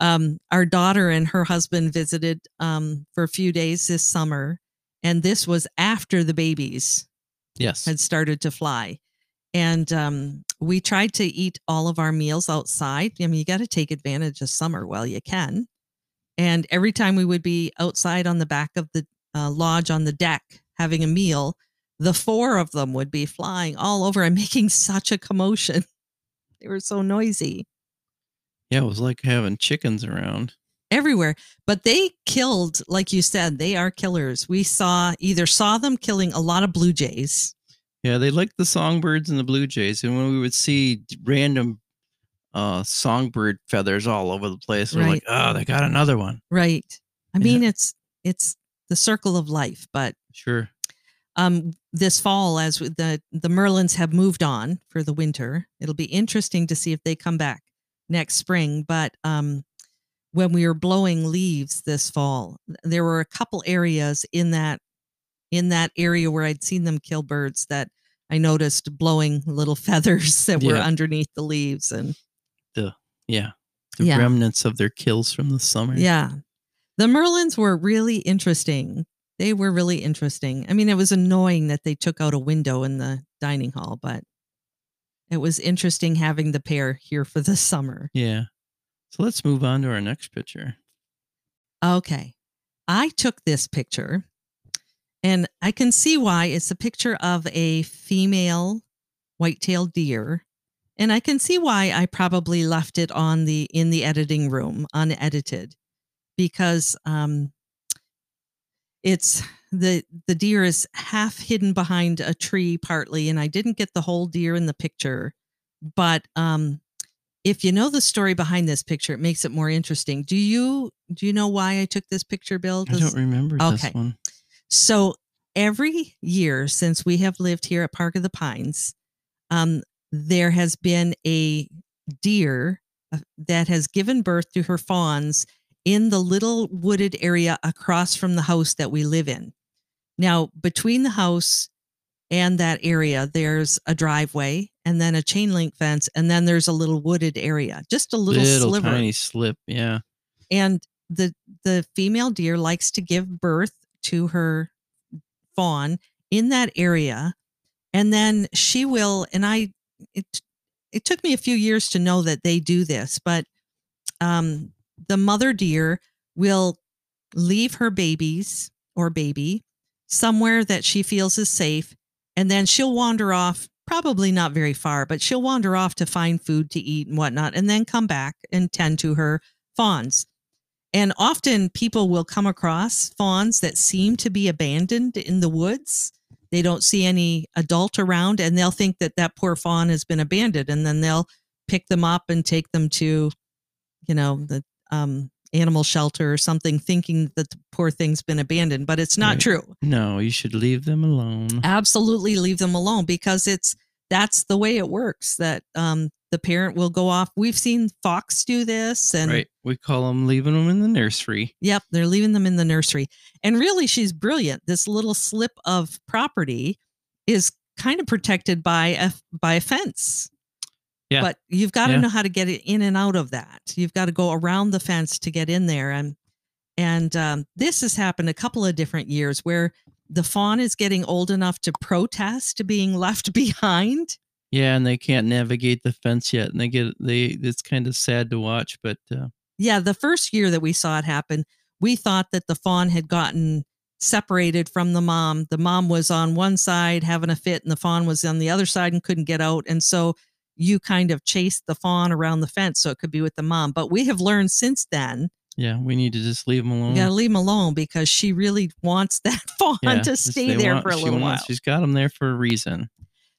Um, our daughter and her husband visited um, for a few days this summer, and this was after the babies Yes. had started to fly. And um, we tried to eat all of our meals outside. I mean, you got to take advantage of summer while you can. And every time we would be outside on the back of the uh, lodge on the deck having a meal, the four of them would be flying all over and making such a commotion. They were so noisy Yeah, it was like having chickens around. everywhere. But they killed, like you said, they are killers. We saw either saw them killing a lot of blue jays. Yeah, they liked the songbirds and the blue jays. And when we would see random uh songbird feathers all over the place, we're Right. like, oh, they got another one. Right. I Yeah. mean, it's it's the circle of life, but Sure. um, this fall, as the the Merlins have moved on for the winter, it'll be interesting to see if they come back next spring. But um, when we were blowing leaves this fall, there were a couple areas in that in that area where I'd seen them kill birds that I noticed blowing little feathers that were Yeah. underneath the leaves, and Yeah. The Yeah. remnants of their kills from the summer. yeah, the Merlins were really interesting. They were really interesting. I mean, it was annoying that they took out a window in the dining hall, but it was interesting having the pair here for the summer. Yeah. So let's move on to our next picture. Okay. I took this picture and I can see why it's a picture of a female white-tailed deer. And I can see why I probably left it on the in the editing room unedited because um it's the the deer is half hidden behind a tree partly and I didn't get the whole deer in the picture. But um if you know the story behind this picture, it makes it more interesting. Do you do you know why I took this picture, Bill? I don't remember Okay. this one. so every year since we have lived here at Park of the Pines, um, there has been a deer uh, that has given birth to her fawns in the little wooded area across from the house that we live in. Now, between the house and that area, there's a driveway and then a chain link fence, and then there's a little wooded area, just a little, Little sliver tiny slip. Yeah. and the the female deer likes to give birth to her fawn in that area and then she will and i it it took me a few years to know that they do this but um the mother deer will leave her babies or baby somewhere that she feels is safe and then she'll wander off probably not very far but she'll wander off to find food to eat and whatnot and then come back and tend to her fawns and often people will come across fawns that seem to be abandoned in the woods. They don't see any adult around and they'll think that that poor fawn has been abandoned. And then they'll pick them up and take them to, you know, the um, animal shelter or something, thinking that the poor thing's been abandoned. But it's not Right. true. No, you should leave them alone. Absolutely leave them alone because it's that's the way it works that um, the parent will go off. We've seen Fox do this and right. We call them leaving them in the nursery. Yep, they're leaving them in the nursery. And really, she's brilliant. This little slip of property is kind of protected by a by a fence. Yeah. But you've got to Yeah. know how to get it in and out of that. You've got to go around the fence to get in there. And and um, this has happened a couple of different years where the fawn is getting old enough to protest being left behind. Yeah, and they can't navigate the fence yet, and they get they. It's kind of sad to watch, but uh, Yeah, the first year that we saw it happen, we thought that the fawn had gotten separated from the mom. The mom was on one side having a fit, and the fawn was on the other side and couldn't get out. And so you kind of chased the fawn around the fence so it could be with the mom. But we have learned since then yeah, we need to just leave them alone. Yeah, leave him alone because she really wants that fawn Yeah, to stay there want- for a she little wants- while. She's got them there for a reason.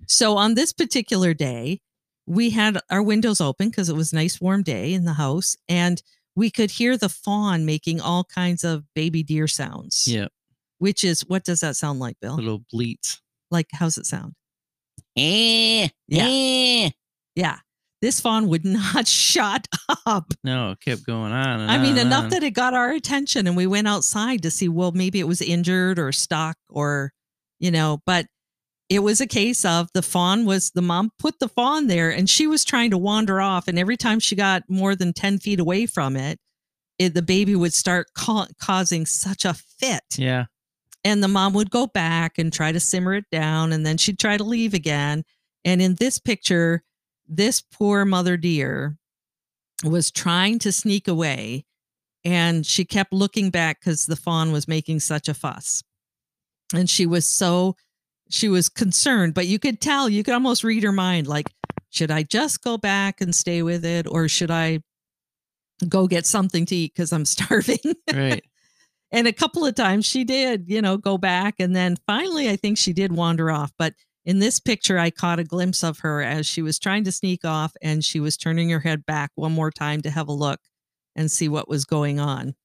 So on this particular day, we had our windows open because it was a nice warm day in the house, and we could hear the fawn making all kinds of baby deer sounds. Yeah, Which is what does that sound like, Bill? little bleats. Like how's it sound? Eh, Yeah. eh. Yeah. This fawn would not shut up. No, it kept going on. And I mean, on and enough on. that it got our attention and we went outside to see, well, maybe it was injured or stuck or, you know, but it was a case of the fawn was the mom put the fawn there and she was trying to wander off. And every time she got more than 10 feet away from it, it the baby would start ca- causing such a fit. Yeah, And the mom would go back and try to simmer it down. And then she'd try to leave again. And in this picture, this poor mother deer was trying to sneak away and she kept looking back because the fawn was making such a fuss. And she was so, she was concerned, but you could tell, you could almost read her mind like, should I just go back and stay with it or should I go get something to eat because I'm starving? right. And a couple of times she did, you know, go back. And then finally, I think she did wander off. But in this picture, I caught a glimpse of her as she was trying to sneak off and she was turning her head back one more time to have a look and see what was going on.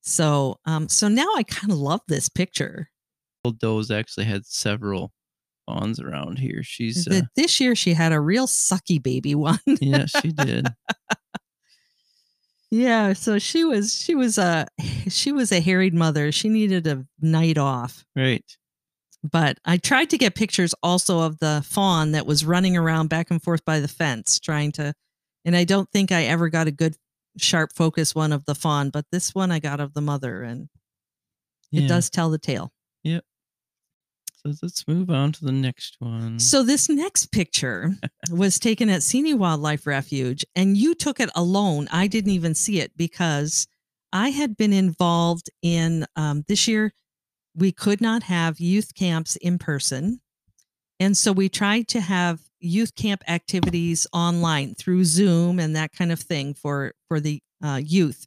So, um, so now I kind of love this picture. Doe's actually had several fawns around here. She's uh, this year she had a real sucky baby one. yeah, she did. yeah, so she was she was a she was a harried mother. She needed a night off. Right. but I tried to get pictures also of the fawn that was running around back and forth by the fence trying to and I don't think I ever got a good sharp focus one of the fawn, but this one I got of the mother and it does tell the tale. So let's move on to the next one. So this next picture was taken at Seney Wildlife Refuge and you took it alone. I didn't even see it because I had been involved in um, this year. We could not have youth camps in person. And so we tried to have youth camp activities online through Zoom and that kind of thing for, for the uh, youth.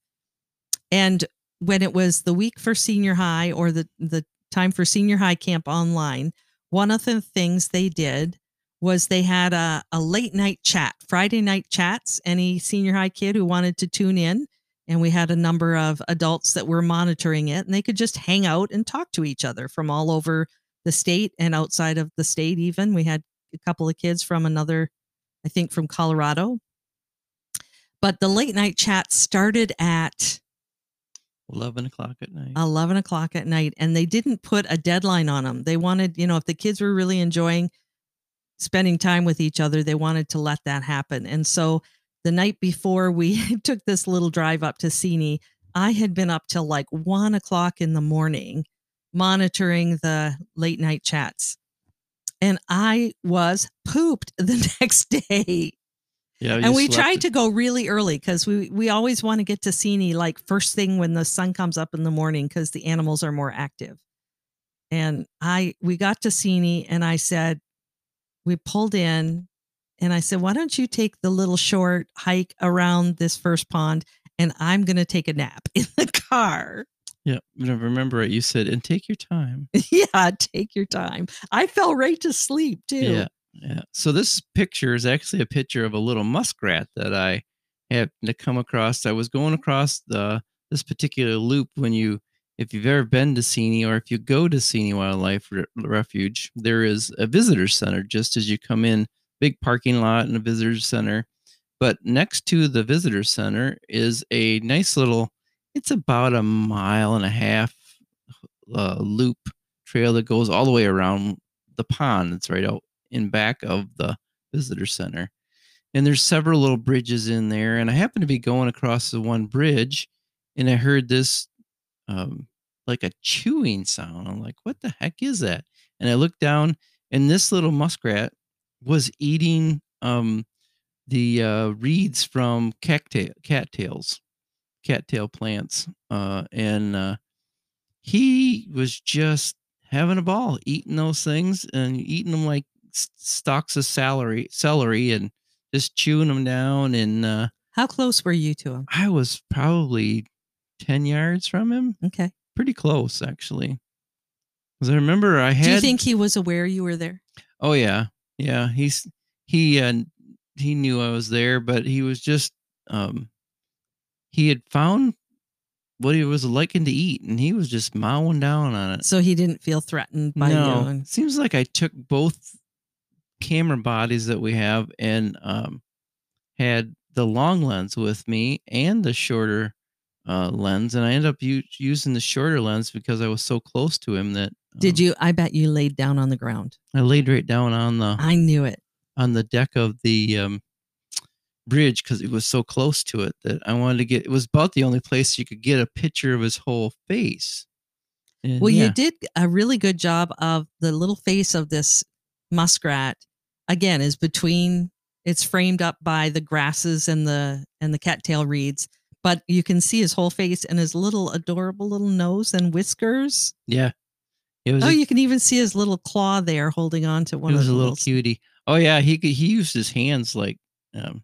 And when it was the week for senior high or the, the time for senior high camp online, one of the things they did was they had a, a late night chat, Friday night chats. Any senior high kid who wanted to tune in, and we had a number of adults that were monitoring it, and they could just hang out and talk to each other from all over the state and outside of the state, even. We had a couple of kids from another, I think from Colorado. But the late night chat started at Eleven o'clock at night. 11 o'clock at night and they didn't put a deadline on them they wanted you know if the kids were really enjoying spending time with each other they wanted to let that happen. And so the night before we took this little drive up to Seney, i had been up till like one o'clock in the morning monitoring the late night chats and i was pooped the next day yeah, and we tried to go really early because we we always want to get to Seney like first thing when the sun comes up in the morning because the animals are more active. And I we got to Seney and I said, we pulled in and I said, why don't you take the little short hike around this first pond and I'm gonna take a nap in the car. Yeah, I remember it. You said, "And take your time." yeah, take your time. I fell right to sleep too. Yeah, yeah. So this picture is actually a picture of a little muskrat that I happened to come across. I was going across the this particular loop when you, if you've ever been to Seney or if you go to Seney Wildlife Re- Refuge, there is a visitor center just as you come in. Big parking lot and a visitor center. But next to the visitor center is a nice little. It's about a mile and a half uh, loop trail that goes all the way around the pond. It's right out in back of the visitor center. And there's several little bridges in there. And I happened to be going across the one bridge and I heard this um, like a chewing sound. I'm like, what the heck is that? And I looked down and this little muskrat was eating um, the uh, reeds from cattail, cattails, cattail plants. Uh, and uh, he was just having a ball eating those things and eating them like stalks of celery, celery and just chewing them down. And uh, how close were you to him? I was probably 10 yards from him. Okay. Pretty close, actually. Because I remember I had. Do you think he was aware you were there? Oh, yeah. Yeah. He's, he, uh, he knew I was there, but he was just, um, he had found what he was liking to eat and he was just mowing down on it. So he didn't feel threatened by no, you. And- Seems like I took both camera bodies that we have and um, had the long lens with me and the shorter uh, lens, and I ended up u- using the shorter lens because I was so close to him that. Um, Did you? I bet you laid down on the ground. I laid right down on the I knew it. on the deck of the um, bridge because it was so close to it that I wanted to get. It was about the only place you could get a picture of his whole face. And Well, yeah, you did a really good job of the little face of this muskrat. Again, is between. It's framed up by the grasses and the and the cattail reeds, but you can see his whole face and his little adorable little nose and whiskers. yeah. It was Oh, a, you can even see his little claw there holding on to one it was the a little little cutie. Oh yeah, he he used his hands like um,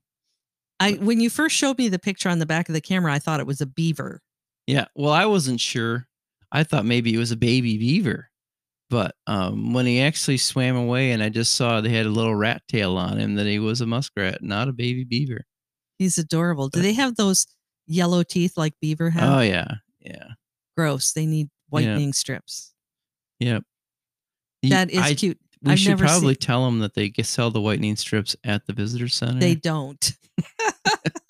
I when you first showed me the picture on the back of the camera, I thought it was a beaver. Yeah, well, I wasn't sure. I thought maybe it was a baby beaver, but um, when he actually swam away, and I just saw they had a little rat tail on him, that he was a muskrat, not a baby beaver. He's adorable. Do they have those yellow teeth like beaver have? Oh yeah, yeah, Gross. They need whitening strips. yep. That is I- cute. We I've should probably seen- tell them that they sell the whitening strips at the visitor center. They don't.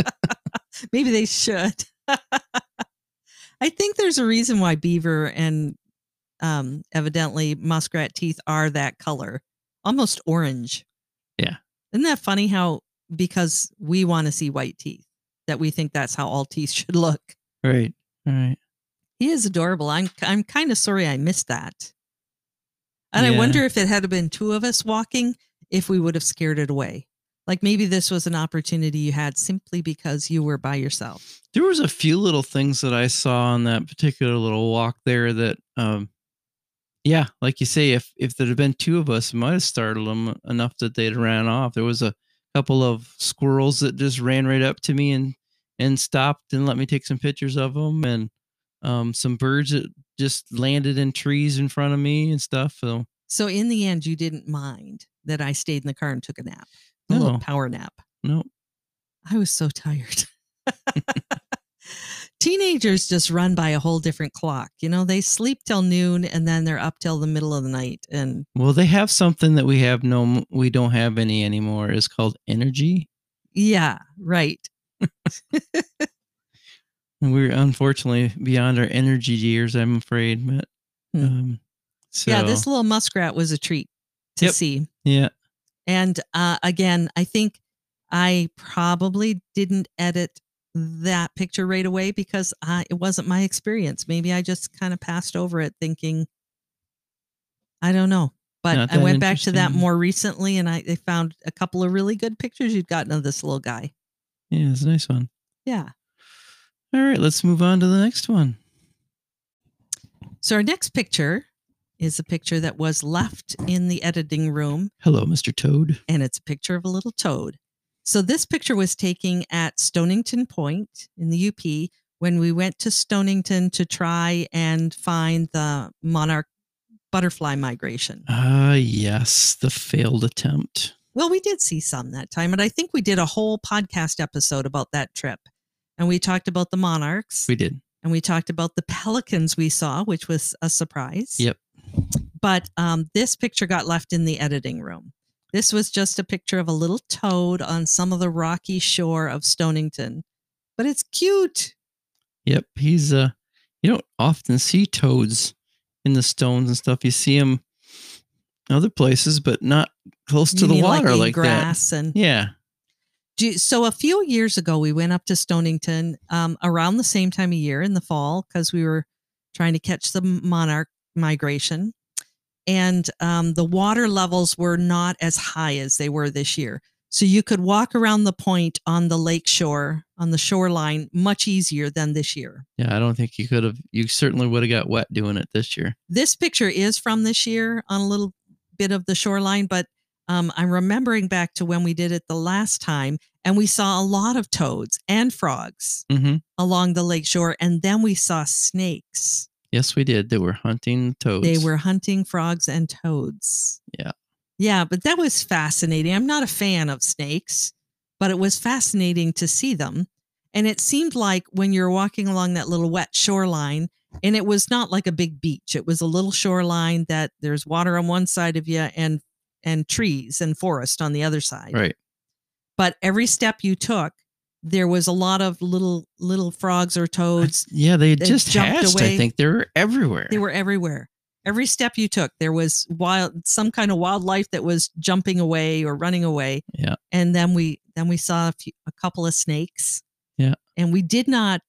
Maybe they should. I think there's a reason why beaver and um, evidently muskrat teeth are that color, almost orange. Yeah. Isn't that funny how, because we want to see white teeth, that we think that's how all teeth should look? right, right. He is adorable. I'm I'm kind of sorry I missed that. And I wonder if it had been two of us walking, if we would have scared it away. Like maybe this was an opportunity you had simply because you were by yourself. There was a few little things that I saw on that particular little walk there that, um, yeah, like you say, if if there had been two of us, it might have startled them enough that they'd ran off. There was a couple of squirrels that just ran right up to me and and stopped and let me take some pictures of them, and um, some birds that just landed in trees in front of me and stuff. So So in the end, you didn't mind that I stayed in the car and took a nap, a little No. power nap. no, I was so tired. Teenagers just run by a whole different clock. You know, they sleep till noon and then they're up till the middle of the night. And well, they have something that we have no, we don't have any anymore. It's called energy. yeah, right. We're unfortunately beyond our energy years, I'm afraid. But Hmm. um, so Yeah, this little muskrat was a treat to Yep. see. yeah, And uh, again, I think I probably didn't edit that picture right away because I, it wasn't my experience. Maybe I just kind of passed over it thinking, I don't know. But I went back to that more recently and I, I found a couple of really good pictures you'd gotten of this little guy. yeah, it's a nice one. Yeah. All right, let's move on to the next one. So our next picture is a picture that was left in the editing room Hello, Mr. Toad. and it's a picture of a little toad. So this picture was taken at Stonington Point in the UP when we went to Stonington to try and find the monarch butterfly migration. Ah, yes, the failed attempt. Well, we did see some that time, and I think we did a whole podcast episode about that trip. And we talked about the monarchs We did. and we talked about the pelicans we saw, which was a surprise. Yep. But um, this picture got left in the editing room. This was just a picture of a little toad on some of the rocky shore of Stonington, but it's cute. Yep, he's uh you don't often see toads in the stones and stuff. You see them other places, but not close to You the mean water in like, that. and Yeah. Do you- so a few years ago, we went up to Stonington um, around the same time of year in the fall because we were trying to catch the monarch migration, and um, the water levels were not as high as they were this year. So you could walk around the point on the lake shore, on the shoreline, much easier than this year. Yeah, I don't think you could have you certainly would have got wet doing it this year. This picture is from this year on a little bit of the shoreline, but um, I'm remembering back to when we did it the last time, and we saw a lot of toads and frogs hmm along the lake shore, and then we saw snakes. Yes, we did. They were hunting toads. They were hunting frogs and toads. Yeah. Yeah, but that was fascinating. I'm not a fan of snakes, but it was fascinating to see them. And it seemed like when you're walking along that little wet shoreline, and it was not like a big beach. It was a little shoreline that there's water on one side of you and and trees and forest on the other side. right. But every step you took, there was a lot of little little frogs or toads Yeah, they just jumped hatched. away. I think they were everywhere. They were everywhere. Every step you took, there was wild some kind of wildlife that was jumping away or running away. Yeah. And then we then we saw a, few, a couple of snakes. Yeah. And we did not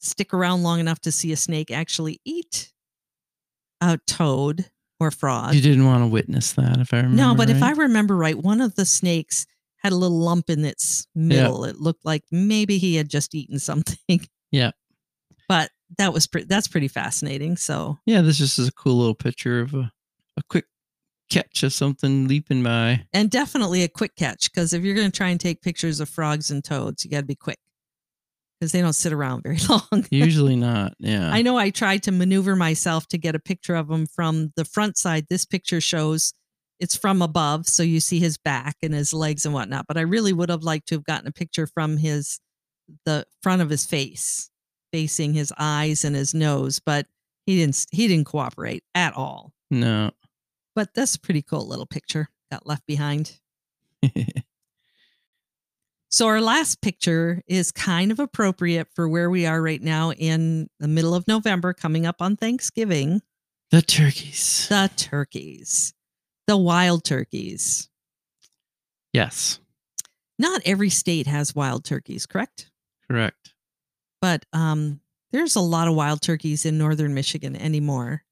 stick around long enough to see a snake actually eat a toad or frog. You didn't want to witness that, if I remember. no, but if I remember right, one of the snakes had a little lump in its middle. It looked like maybe he had just eaten something. Yeah. But that was pretty that's pretty fascinating. So yeah, this just is a cool little picture of a, a quick catch of something leaping by. and definitely a quick catch because if you're going to try and take pictures of frogs and toads, you got to be quick because they don't sit around very long. Usually not. Yeah. I know I tried to maneuver myself to get a picture of him from the front side. This picture shows it's from above, so you see his back and his legs and whatnot. But I really would have liked to have gotten a picture from his the front of his face, facing his eyes and his nose. But he didn't. He didn't cooperate at all. No. But that's a pretty cool little picture got left behind. So our last picture is kind of appropriate for where we are right now in the middle of November, coming up on Thanksgiving. the turkeys. The turkeys, the wild turkeys. Yes. Not every state has wild turkeys, correct? Correct. But um, there's a lot of wild turkeys in northern Michigan anymore.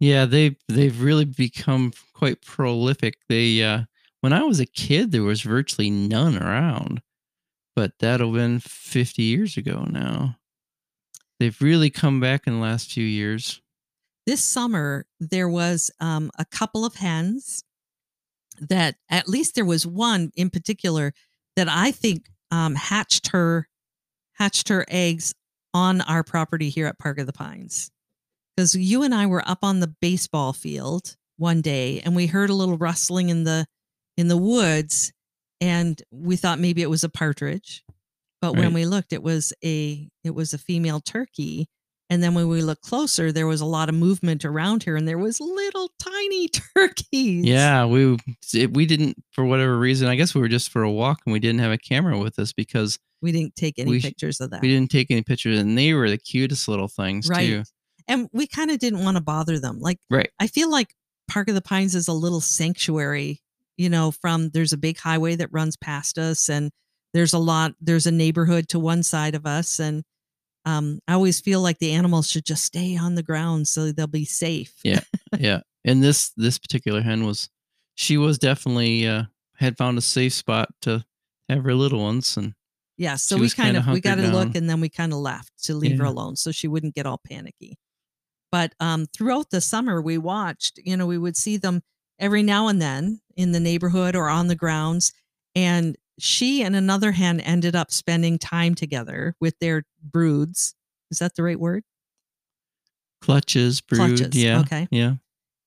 Yeah, they they've really become quite prolific. They uh when I was a kid there was virtually none around. But that'll been 50 years ago now. They've really come back in the last few years. This summer, there was um, a couple of hens that, at least there was one in particular that I think um, hatched her hatched her eggs on our property here at Park of the Pines. Because you and I were up on the baseball field one day and we heard a little rustling in the in the woods and we thought maybe it was a partridge. But when we looked, it was a it was a female turkey. And then when we look closer, there was a lot of movement around here and there was little tiny turkeys. Yeah, we we didn't for whatever reason. I guess we were just for a walk and we didn't have a camera with us because We didn't take any We- pictures of that. we didn't take any pictures and they were the cutest little things Right. too. and we kind of didn't want to bother them. Like Right. I feel like Park of the Pines is a little sanctuary, you know, from there's a big highway that runs past us and there's a lot there's a neighborhood to one side of us and um, I always feel like the animals should just stay on the ground so they'll be safe. Yeah. yeah. And this this particular hen was she was definitely uh had found a safe spot to have her little ones and Yeah, so we kind kinda we got to look and then we kind of left to leave her alone so she wouldn't get all panicky. But um, throughout the summer, we watched. You know, we would see them every now and then in the neighborhood or on the grounds, and she and another hen ended up spending time together with their broods. Is that the right word? clutches, brood. Clutches, Yeah. okay. Yeah.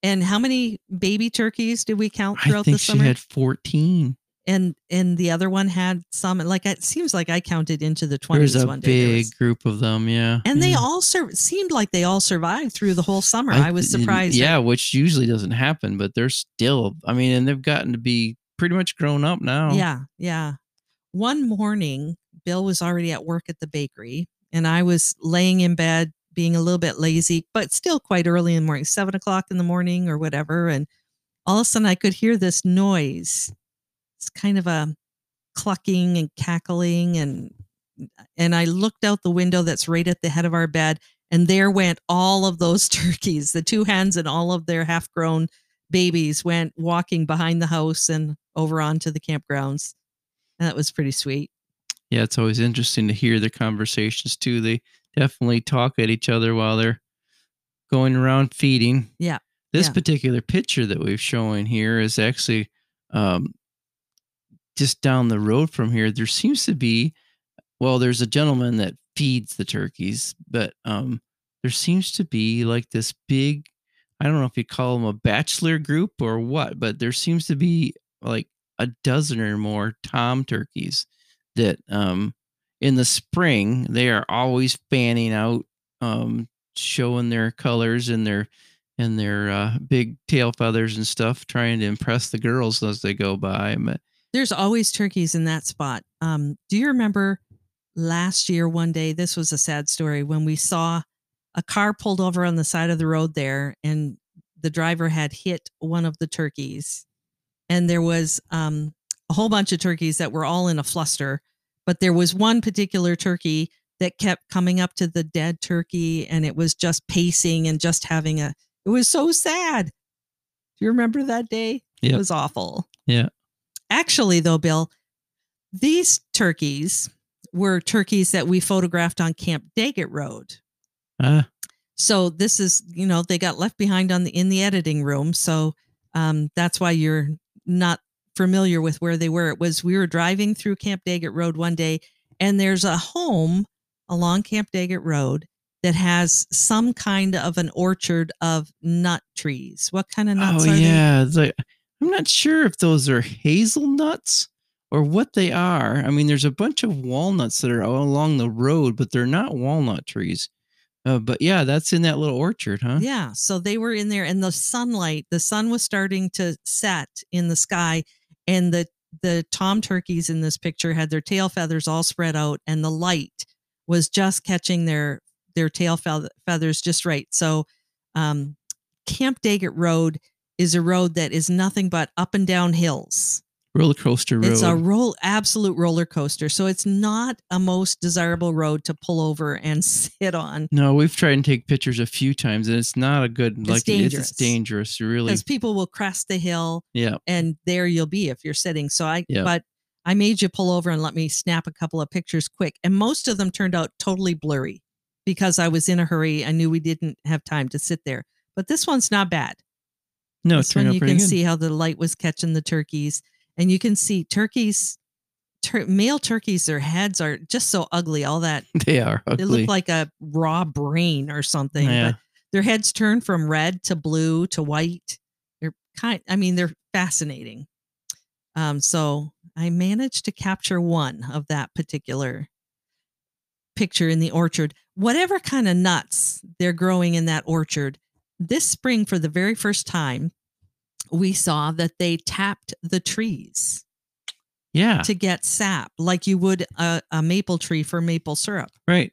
And how many baby turkeys did we count I throughout think the she summer? had 14. and and the other one had some. Like it seems like I counted into the There's twenties a one day. There big was- group of them. Yeah. and they all sur- seemed like they all survived through the whole summer. I, was th- surprised. Yeah, which usually doesn't happen, but they're still. I mean, and they've gotten to be pretty much grown up now. Yeah, yeah. One morning, Bill was already at work at the bakery, and I was laying in bed, being a little bit lazy, but still quite early in the morning, seven o'clock in the morning or whatever. And all of a sudden, I could hear this noise. It's kind of a clucking and cackling, and and I looked out the window that's right at the head of our bed, and there went all of those turkeys, the two hens and all of their half-grown babies went walking behind the house and over onto the campgrounds. And that was pretty sweet. Yeah, it's always interesting to hear the conversations too. They definitely talk at each other while they're going around feeding. Yeah, This yeah. particular picture that we've showing here is actually um, just down the road from here. There seems to be, well, there's a gentleman that feeds the turkeys, but um, there seems to be like this big, I don't know if you call them a bachelor group or what, but there seems to be like a dozen or more tom turkeys that um, in the spring they are always fanning out, um, showing their colors and their and their uh, big tail feathers and stuff, trying to impress the girls as they go by. But There's always turkeys in that spot. Um, do you remember last year, one day, this was a sad story when we saw a car pulled over on the side of the road there and the driver had hit one of the turkeys. And there was um, a whole bunch of turkeys that were all in a fluster, but there was one particular turkey that kept coming up to the dead turkey and it was just pacing and just having a, it was so sad. Do you remember that day? It was awful. Yeah. Actually, though, Bill, these turkeys were turkeys that we photographed on Camp Daggett Road. Uh, So this is, you know, they got left behind on the in the editing room. So um, that's why you're not familiar with where they were. It was we were driving through Camp Daggett Road one day, and there's a home along Camp Daggett Road that has some kind of an orchard of nut trees. What kind of nuts oh are yeah, like I'm not sure if those are hazelnuts or what they are. I mean, there's a bunch of walnuts that are all along the road, but they're not walnut trees. Uh, but yeah, that's in that little orchard, huh? Yeah. So they were in there, and the sunlight, the sun was starting to set in the sky, and the the tom turkeys in this picture had their tail feathers all spread out, and the light was just catching their their tail feath- feathers just right. So, um, Camp Daggett Road is a road that is nothing but up and down hills. Roller coaster road. It's a roll, absolute roller coaster. So it's not a most desirable road to pull over and sit on no, we've tried and take pictures a few times, and it's not a good. It's like dangerous. It's dangerous. Really. because people will crest the hill Yeah. and there you'll be if you're sitting. So I, Yeah. but I made you pull over and let me snap a couple of pictures quick. And most of them turned out totally blurry because I was in a hurry. I knew we didn't have time to sit there. But this one's not bad. No, this one you can good. see how the light was catching the turkeys, and you can see turkeys. Tur- male turkeys, their heads are just so ugly. All that They are they ugly. look like a raw brain or something. Yeah. But their heads turn from red to blue to white. They're kind. I mean, they're fascinating. Um, so I managed to capture one of that particular picture in the orchard. Whatever kind of nuts they're growing in that orchard, this spring for the very first time, we saw that they tapped the trees yeah. to get sap, like you would a, a maple tree for maple syrup. right.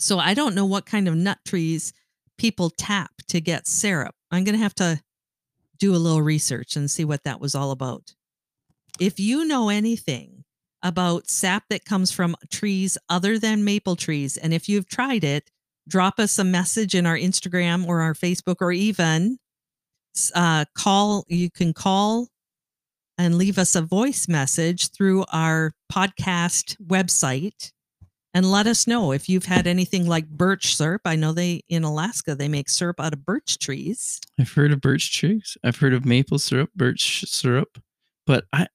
So I don't know what kind of nut trees people tap to get syrup. I'm going to have to do a little research and see what that was all about. If you know anything about sap that comes from trees other than maple trees, and if you've tried it, drop us a message in our Instagram or our Facebook or even uh, call. You can call and leave us a voice message through our podcast website and let us know if you've had anything like birch syrup. I know they in Alaska they make syrup out of birch trees. I've heard of birch trees. I've heard of maple syrup, birch syrup, but I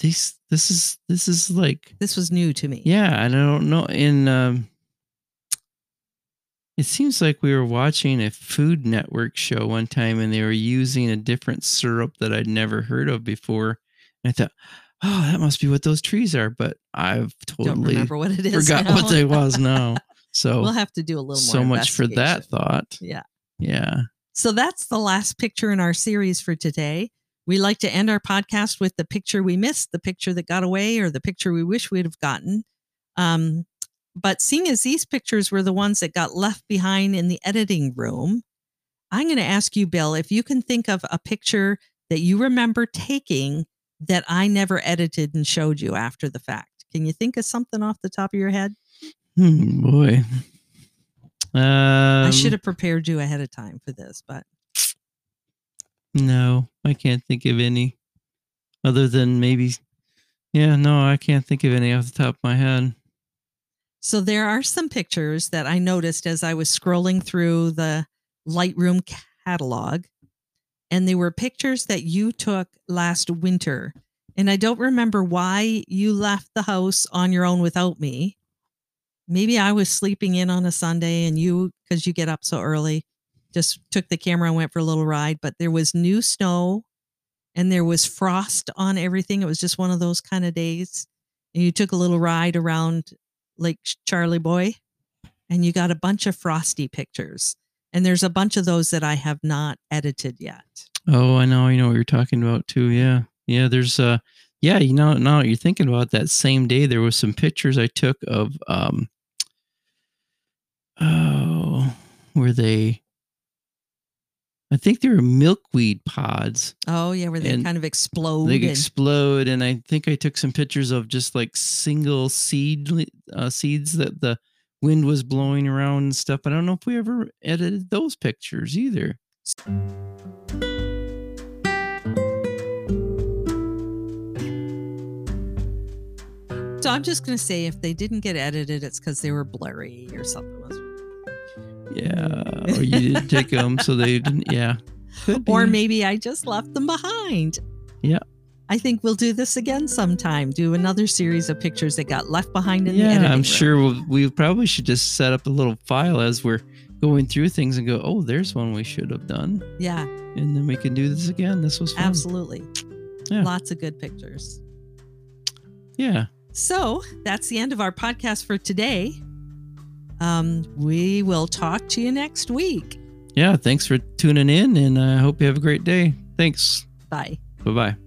these this is this is like This was new to me. yeah, and I don't know. In um, it seems like we were watching a Food Network show one time, and they were using a different syrup that I'd never heard of before, I thought, oh, that must be what those trees are, but I've totally remember what it is. forgot now. what they was now. So we'll have to do a little more. so much for that thought. Yeah. Yeah. So that's the last picture in our series for today. We like to end our podcast with the picture we missed, the picture that got away, or the picture we wish we'd have gotten. Um, but seeing as these pictures were the ones that got left behind in the editing room, I'm going to ask you, Bill, if you can think of a picture that you remember taking that I never edited and showed you after the fact. Can you think of something off the top of your head? Hmm, boy. Um, I should have prepared you ahead of time for this, but No, I can't think of any other than maybe. Yeah, no, I can't think of any off the top of my head. So there are some pictures that I noticed as I was scrolling through the Lightroom catalog, and they were pictures that you took last winter. And I don't remember why you left the house on your own without me. Maybe I was sleeping in on a Sunday and you, because you get up so early, just took the camera and went for a little ride. But there was new snow and there was frost on everything. It was just one of those kind of days. And you took a little ride around Lake Charlevoix and you got a bunch of frosty pictures. And there's a bunch of those that I have not edited yet. Oh, I know, I know what you're talking about too. Yeah, yeah. There's uh, yeah. You know, now you're thinking about that same day, there was some pictures I took of um. Oh, were they? I think they were milkweed pods. Oh, yeah, where they kind of explode. they explode and i think i took some pictures of just like single seed uh, seeds that the wind was blowing around and stuff i don't know if we ever edited those pictures either so I'm just going to say if they didn't get edited, it's because they were blurry or something. was yeah or you didn't take them so they didn't yeah Or maybe I just left them behind. Yeah. I think we'll do this again sometime. Do another series of pictures that got left behind in the yeah editing i'm room. sure we'll, we probably should just set up a little file as we're going through things and go oh there's one we should have done Yeah, and then we can do this again this was fun absolutely. Yeah. Lots of good pictures. yeah So that's the end of our podcast for today. Um, we will talk to you next week. yeah thanks for tuning in and i hope you have a great day thanks Bye. bye-bye